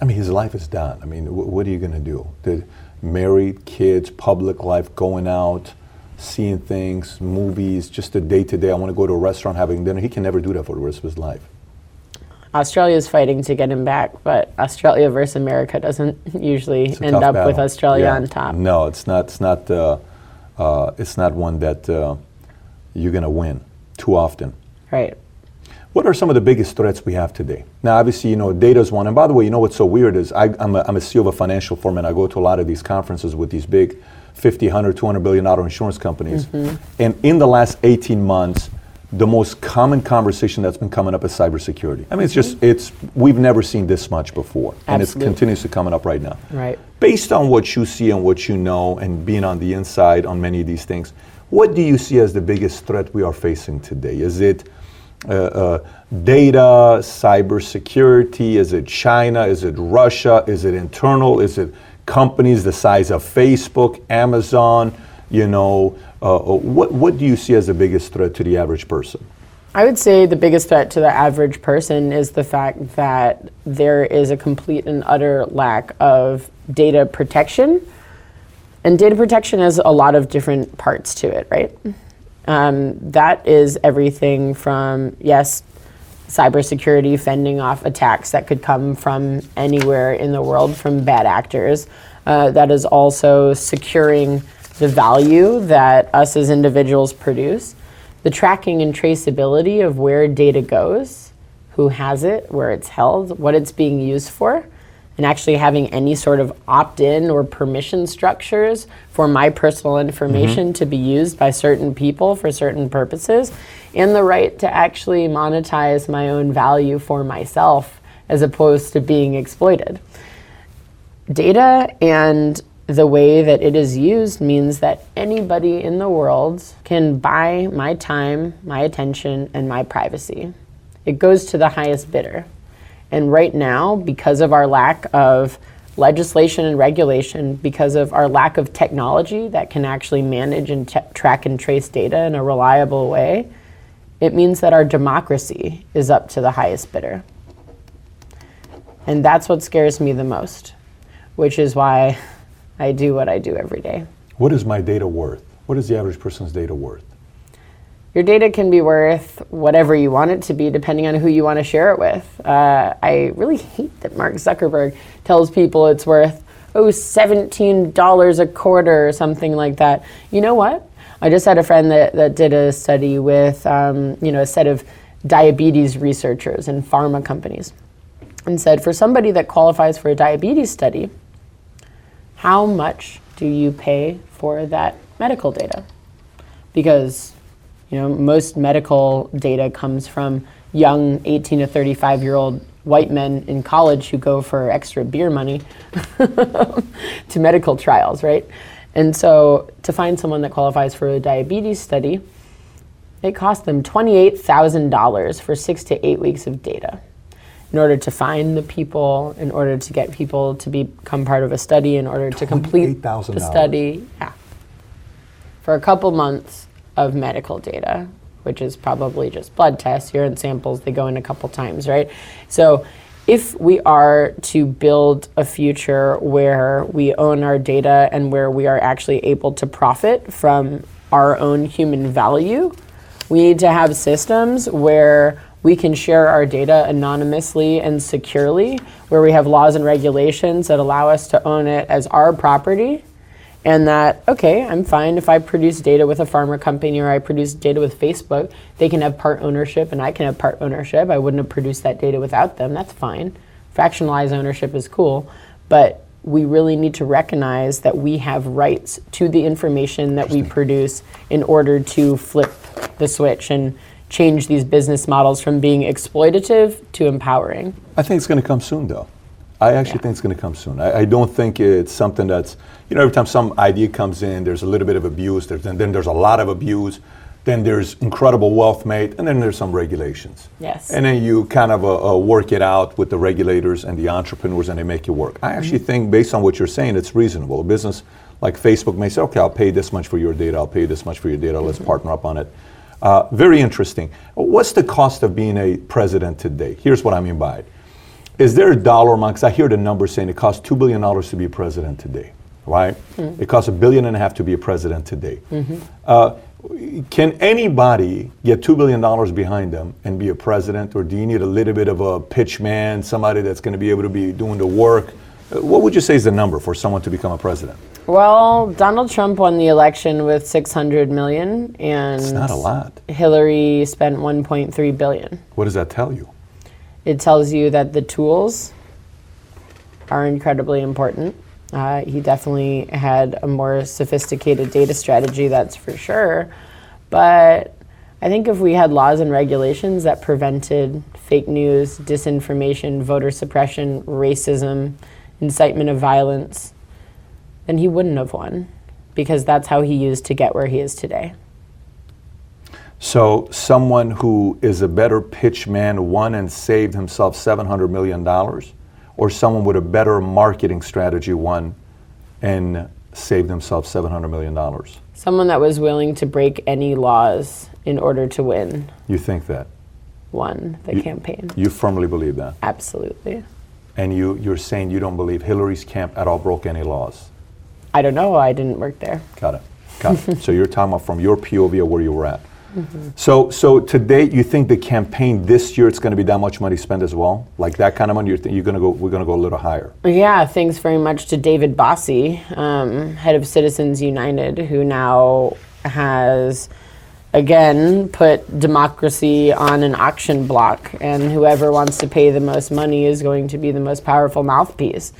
I mean, his life is done. I mean, what are you going to do? The married, kids, public life, going out, seeing things, movies, just the day to day. I want to go to a restaurant, having dinner. He can never do that for the rest of his life. Australia is fighting to get him back, but Australia versus America doesn't *laughs* usually end up battle. with Australia yeah. on top. No, it's not. It's not. Uh, uh, it's not one that uh, you're going to win too often. Right. What are some of the biggest threats we have today? Now, obviously, you know, data is one. And by the way, you know what's so weird is I, am a, I'm a CEO of a financial firm, and I go to a lot of these conferences with these big 50, 100, 200 billion dollar insurance companies. Mm-hmm. And in the last 18 months, the most common conversation that's been coming up is cybersecurity. I mean, it's just it's we've never seen this much before, Absolutely. and it continues to coming up right now. Right. Based on what you see and what you know, and being on the inside on many of these things, what do you see as the biggest threat we are facing today? Is it data, cybersecurity? Is it China? Is it Russia? Is it internal? Is it companies the size of Facebook, Amazon? You know, uh, uh, what, what do you see as the biggest threat to the average person? I would say the biggest threat to the average person is the fact that there is a complete and utter lack of data protection. And data protection has a lot of different parts to it, right? Um, that is everything from, yes, cybersecurity, fending off attacks that could come from anywhere in the world from bad actors. Uh, that is also securing the value that us as individuals produce, the tracking and traceability of where data goes, who has it, where it's held, what it's being used for, and actually having any sort of opt in or permission structures for my personal information mm-hmm. to be used by certain people for certain purposes, and the right to actually monetize my own value for myself as opposed to being exploited. Data and the way that it is used means that anybody in the world can buy my time, my attention, and my privacy. It goes to the highest bidder. And right now, because of our lack of legislation and regulation, because of our lack of technology that can actually manage and t- track and trace data in a reliable way, it means that our democracy is up to the highest bidder. And that's what scares me the most, which is why I do what I do every day. What is my data worth? What is the average person's data worth? Your data can be worth whatever you want it to be, depending on who you want to share it with. Uh, I really hate that Mark Zuckerberg tells people it's worth, oh, $17 a quarter or something like that. You know what? I just had a friend that, that did a study with, um, you know, a set of diabetes researchers and pharma companies and said for somebody that qualifies for a diabetes study, how much do you pay for that medical data? Because you know most medical data comes from young 18 to 35 year old white men in college who go for extra beer money *laughs* to medical trials, right? And so to find someone that qualifies for a diabetes study, It cost them $28,000 for six to eight weeks of data in order to find the people, in order to get people to become part of a study, in order to complete the study. Yeah. For a couple months of medical data, which is probably just blood tests, urine samples, they go in a couple times, right? So if we are to build a future where we own our data and where we are actually able to profit from our own human value, we need to have systems where we can share our data anonymously and securely, where we have laws and regulations that allow us to own it as our property. And that, okay, I'm fine if I produce data with a pharma company or I produce data with Facebook, they can have part ownership and I can have part ownership. I wouldn't have produced that data without them. That's fine. Fractionalized ownership is cool. But we really need to recognize that we have rights to the information that we produce in order to flip the switch and change these business models from being exploitative to empowering. I think it's going to come soon, though. I actually think it's going to come soon. I, I don't think it's something that's, you know, every time some idea comes in, there's a little bit of abuse, there's, and then there's a lot of abuse, then there's incredible wealth made, and then there's some regulations. Yes. And then you kind of uh, uh, work it out with the regulators and the entrepreneurs, and they make it work. I actually think, based on what you're saying, it's reasonable. A business like Facebook may say, okay, I'll pay this much for your data, I'll pay this much for your data, let's partner up on it. Uh, very interesting. What's the cost of being a president today? Here's what I mean by it. Is there a dollar amount? Because I hear the number saying it costs $2 billion to be a president today, right? It costs a billion and a half to be a president today. Uh, can anybody get $2 billion behind them and be a president, or do you need a little bit of a pitch man, somebody that's going to be able to be doing the work? Uh, What would you say is the number for someone to become a president? Well, Donald Trump won the election with 600 million and It's not a lot. Hillary spent 1.3 billion. What does that tell you? It tells you that the tools are incredibly important. Uh, he definitely had a more sophisticated data strategy, that's for sure. But I think if we had laws and regulations that prevented fake news, disinformation, voter suppression, racism, incitement of violence, then he wouldn't have won because that's how he used to get where he is today. So, someone who is a better pitch man won and saved himself $700 million, or someone with a better marketing strategy won and saved himself $700 million? Someone that was willing to break any laws in order to win You think that? won the campaign. You firmly believe that? Absolutely. And you, you're saying you don't believe Hillary's camp at all broke any laws? I don't know. I didn't work there. Got it. Got it. *laughs* so you're talking about from your POV of where you were at. So, so today, you think the campaign this year it's going to be that much money spent as well, like that kind of money? You're, th- you're going to go. We're going to go a little higher. Yeah, thanks very much to David Bossie, um, head of Citizens United, who now has again put democracy on an auction block, and whoever wants to pay the most money is going to be the most powerful mouthpiece.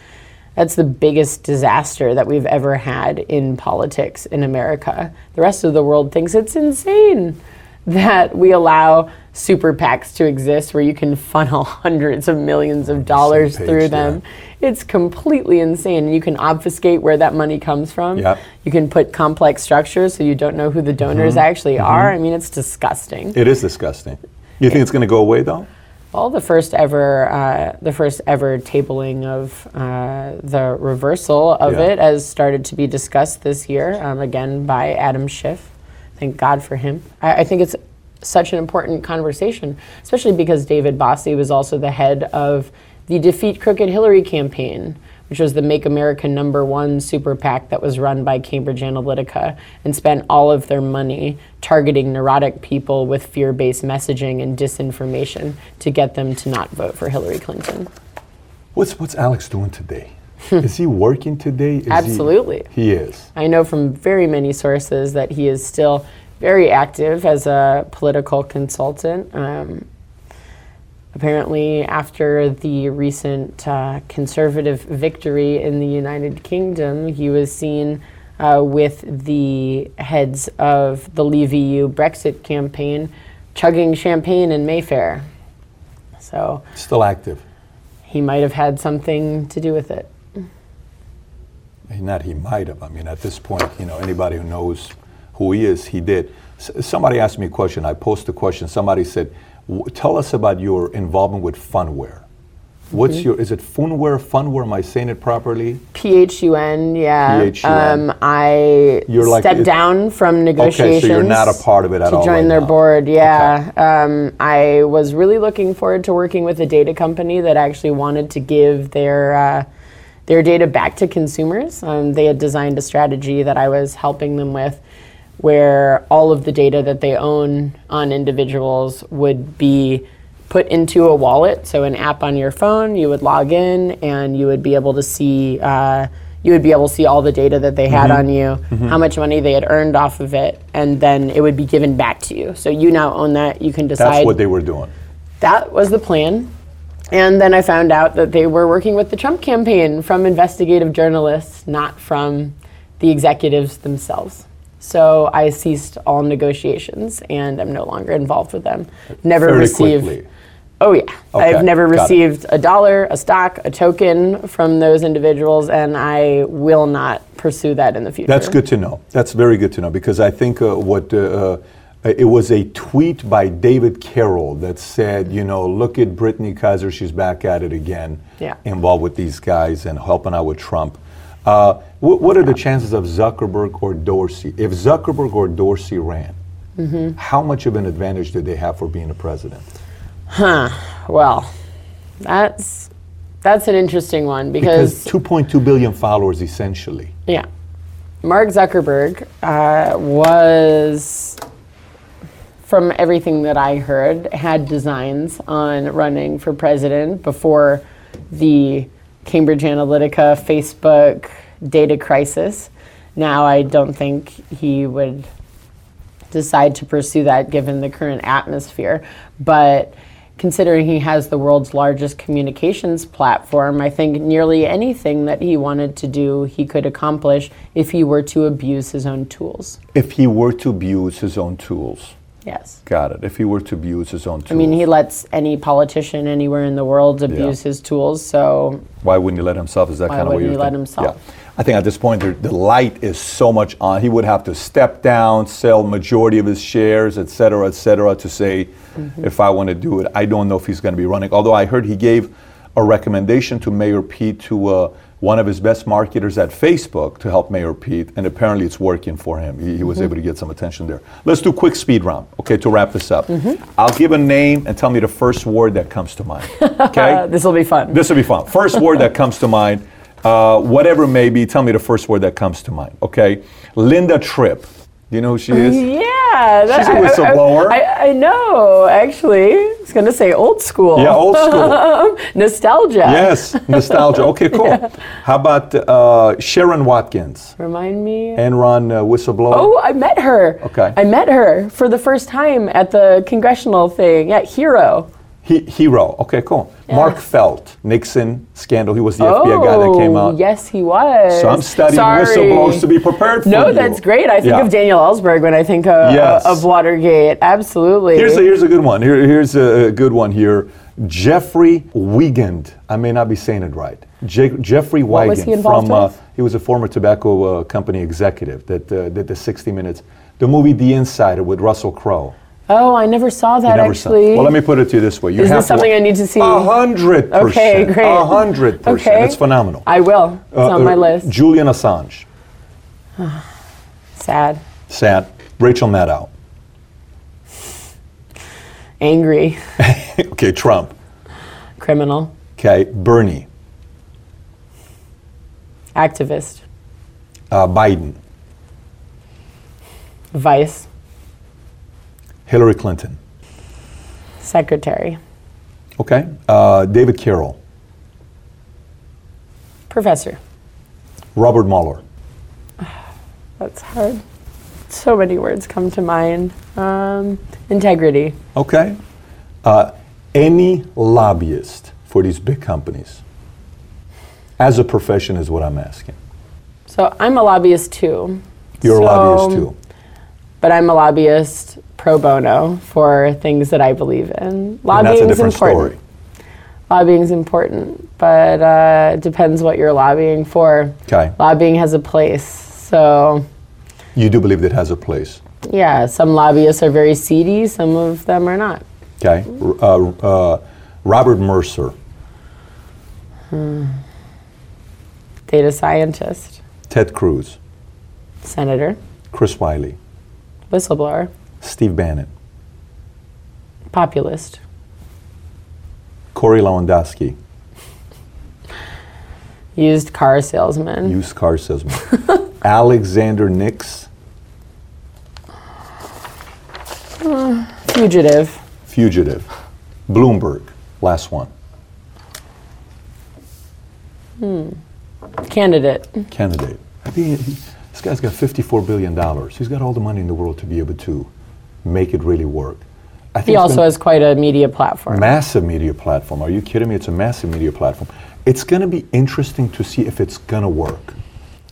That's the biggest disaster that we've ever had in politics in America. The rest of the world thinks it's insane that we allow super PACs to exist where you can funnel *laughs* hundreds of millions of dollars page, through yeah. them. It's completely insane. And you can obfuscate where that money comes from. Yep. You can put complex structures so you don't know who the donors mm-hmm. actually mm-hmm. are. I mean, it's disgusting. It is disgusting. You think it's going to go away though? Well, the first ever, uh, the first ever tabling of uh, the reversal of Yeah. it has started to be discussed this year, um, again by Adam Schiff. Thank God for him. I, I think it's such an important conversation, especially because David Bossie was also the head of the Defeat Crooked Hillary campaign, which was the Make America Number One super PAC that was run by Cambridge Analytica and spent all of their money targeting neurotic people with fear based messaging and disinformation to get them to not vote for Hillary Clinton. What's What's Alex doing today? *laughs* is he working today? Is he- Absolutely. He, is. I know from very many sources that he is still very active as a political consultant. Um, apparently, after the recent uh, conservative victory in the United Kingdom, he was seen uh, with the heads of the Leave EU Brexit campaign chugging champagne in Mayfair. So Still active. he might have had something to do with it. Not he might have. I mean, at this point, you know, anybody who knows who he is, he did. S- somebody asked me a question. I posted a question. Somebody said, w- "Tell us about your involvement with Phunware." What's Mm-hmm. your? Is it Phunware? Phunware? Am I saying it properly? PHUN, yeah. PHUN. Um, I You're like- stepped down from negotiations. Okay, so you're not a part of it at to all join right their now. board. Yeah. Um, I was really looking forward to working with a data company that actually wanted to give their uh, their data back to consumers. Um, they had designed a strategy that I was helping them with, where all of the data that they own on individuals would be put into a wallet, so an app on your phone. You would log in, and you would be able to see. Uh, you would be able to see all the data that they had on you, how much money they had earned off of it, and then it would be given back to you. So you now own that. You can decide. That's what they were doing. that was the plan. And then I found out that they were working with the Trump campaign from investigative journalists, not from the executives themselves. So I ceased all negotiations and I'm no longer involved with them. Never received. quickly. Oh yeah, Okay, I've never got it. received a dollar, a stock, a token from those individuals, and I will not pursue that in the future. That's good to know. That's very good to know because I think uh, what uh, uh, it was a tweet by David Carroll that said, you know, look at Brittany Kaiser, she's back at it again, Yeah. involved with these guys and helping out with Trump. Uh, wh- what are the chances of Zuckerberg or Dorsey? If Zuckerberg or Dorsey ran, Mm-hmm. how much of an advantage did they have for being a president? Huh. Well, that's that's an interesting one Because 2.2 billion followers, essentially. Yeah. Mark Zuckerberg uh, was, from everything that I heard, had designs on running for president before the Cambridge Analytica Facebook data crisis. Now, I don't think he would decide to pursue that given the current atmosphere. But considering he has the world's largest communications platform, I think nearly anything that he wanted to do, he could accomplish if he were to abuse his own tools. If he were to abuse his own tools. Yes. Got it. If he were to abuse his own tools. I mean, he lets any politician anywhere in the world abuse his tools, so Why wouldn't he let himself? Is that kind of what wouldn't you're he let himself? Yeah. I think at this point the, the light is so much on. He would have to step down, sell majority of his shares, et cetera, et cetera, to say, Mm-hmm. if I want to do it. I don't know if he's going to be running. Although I heard he gave a recommendation to Mayor Pete to uh, one of his best marketers at Facebook to help Mayor Pete, and apparently it's working for him. He, he was Mm-hmm. able to get some attention there. Let's do quick speed round, okay, to wrap this up. Mm-hmm. I'll give a name and tell me the first word that comes to mind. Okay? *laughs* this will be fun. This will be fun. First word that comes to mind, uh, whatever it may be, tell me the first word that comes to mind. Okay, Linda Tripp. Do you know who she is? *laughs* yeah, She's a whistleblower. I, I, I know, actually. I was going to say old school. Yeah, old school. *laughs* Nostalgia. yes, nostalgia. Okay, cool. *laughs* How about uh, Sherron Watkins, Remind me. Enron uh, whistleblower? Oh, I met her. Okay. I met her for the first time at the congressional thing at Hero. He, hero. Okay, cool. Mark Felt, Nixon scandal. He was the FBI guy that came out. Oh, Yes, he was. So I'm studying Sorry. whistleblowers to be prepared for No, you. that's great. I think Yeah. of Daniel Ellsberg when I think of, Yes. of Watergate. Absolutely. Here's a, here's a good one. Here, here's a good one here. Jeffrey Wigand. I may not be saying it right. Je- Jeffrey What was Wigand he involved from uh, he was a former tobacco uh, company executive that uh, did the 60 Minutes, the movie The Insider with Russell Crowe. Oh, I never saw that never saw- actually. Well, let me put it to you this way: you Is have this to something I need to see? A hundred percent. Okay, great. A hundred percent. Okay. It's phenomenal. I will. It's Uh, on my uh, list. Julian Assange, *sighs* Sad. sad. Rachel Maddow. Angry. *laughs* okay, Trump. Criminal. Okay, Bernie. Activist. Uh, Biden. Vice. Hillary Clinton. Secretary. Okay, uh, David Carroll. Professor. Robert Mueller. *sighs* That's hard. So many words come to mind. Um, integrity. Okay. Uh, any lobbyist for these big companies? As a profession, is what I'm asking. So I'm a lobbyist too. You're a lobbyist too. But I'm a lobbyist pro bono for things that I believe in. Lobbying is important. story. Lobbying is important, but uh, it depends what you're lobbying for. Okay. Lobbying has a place. So You do believe that has a place. Yeah, some lobbyists are very seedy, some of them are not. Okay. Uh, uh, Robert Mercer, Hmm. Data scientist, Ted Cruz, senator, Chris Wylie, whistleblower, Steve Bannon, populist, Corey Lewandowski, used car salesman, used car salesman, *laughs* Alexander Nix, fugitive, fugitive, Bloomberg, last one, Hmm. candidate. candidate. I he- this guy's got $54 billion. He's got all the money in the world to be able to make it really work. I think He also has quite a media platform. Massive media platform. Are you kidding me? It's a massive media platform. It's going to be interesting to see if it's going to work.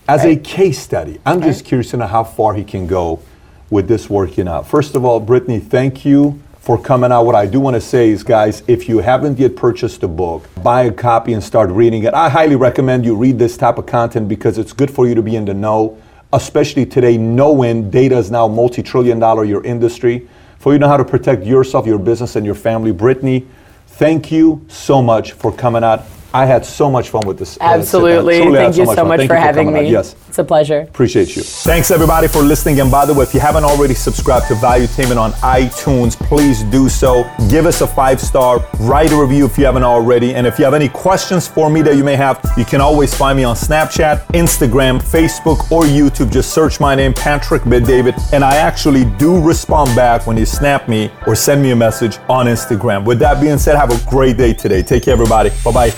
As a case study, I'm just curious to know how far he can go with this working out. First of all, Brittany, thank you for coming out. What I do want to say is, guys, if you haven't yet purchased the book, buy a copy and start reading it. I highly recommend you read this type of content because it's good for you to be in the know, especially today, knowing data is now multi trillion dollar your industry. For you know how to protect yourself, your business, and your family. Brittany, thank you so much for coming out. I had so much fun with this. uh. Absolutely. Truly had Thank you so fun. much for you having coming out. me. Yes. It's a pleasure. Appreciate you. Thanks everybody for listening. And by the way, if you haven't already subscribed to Value Valuetainment on iTunes, please do so. Give us a five star, write a review if you haven't already. And if you have any questions for me that you may have, you can always find me on Snapchat, Instagram, Facebook, or YouTube. Just search my name, Patrick Bet-David, and I actually do respond back when you snap me or send me a message on Instagram. With that being said, have a great day today. Take care, everybody. Bye bye.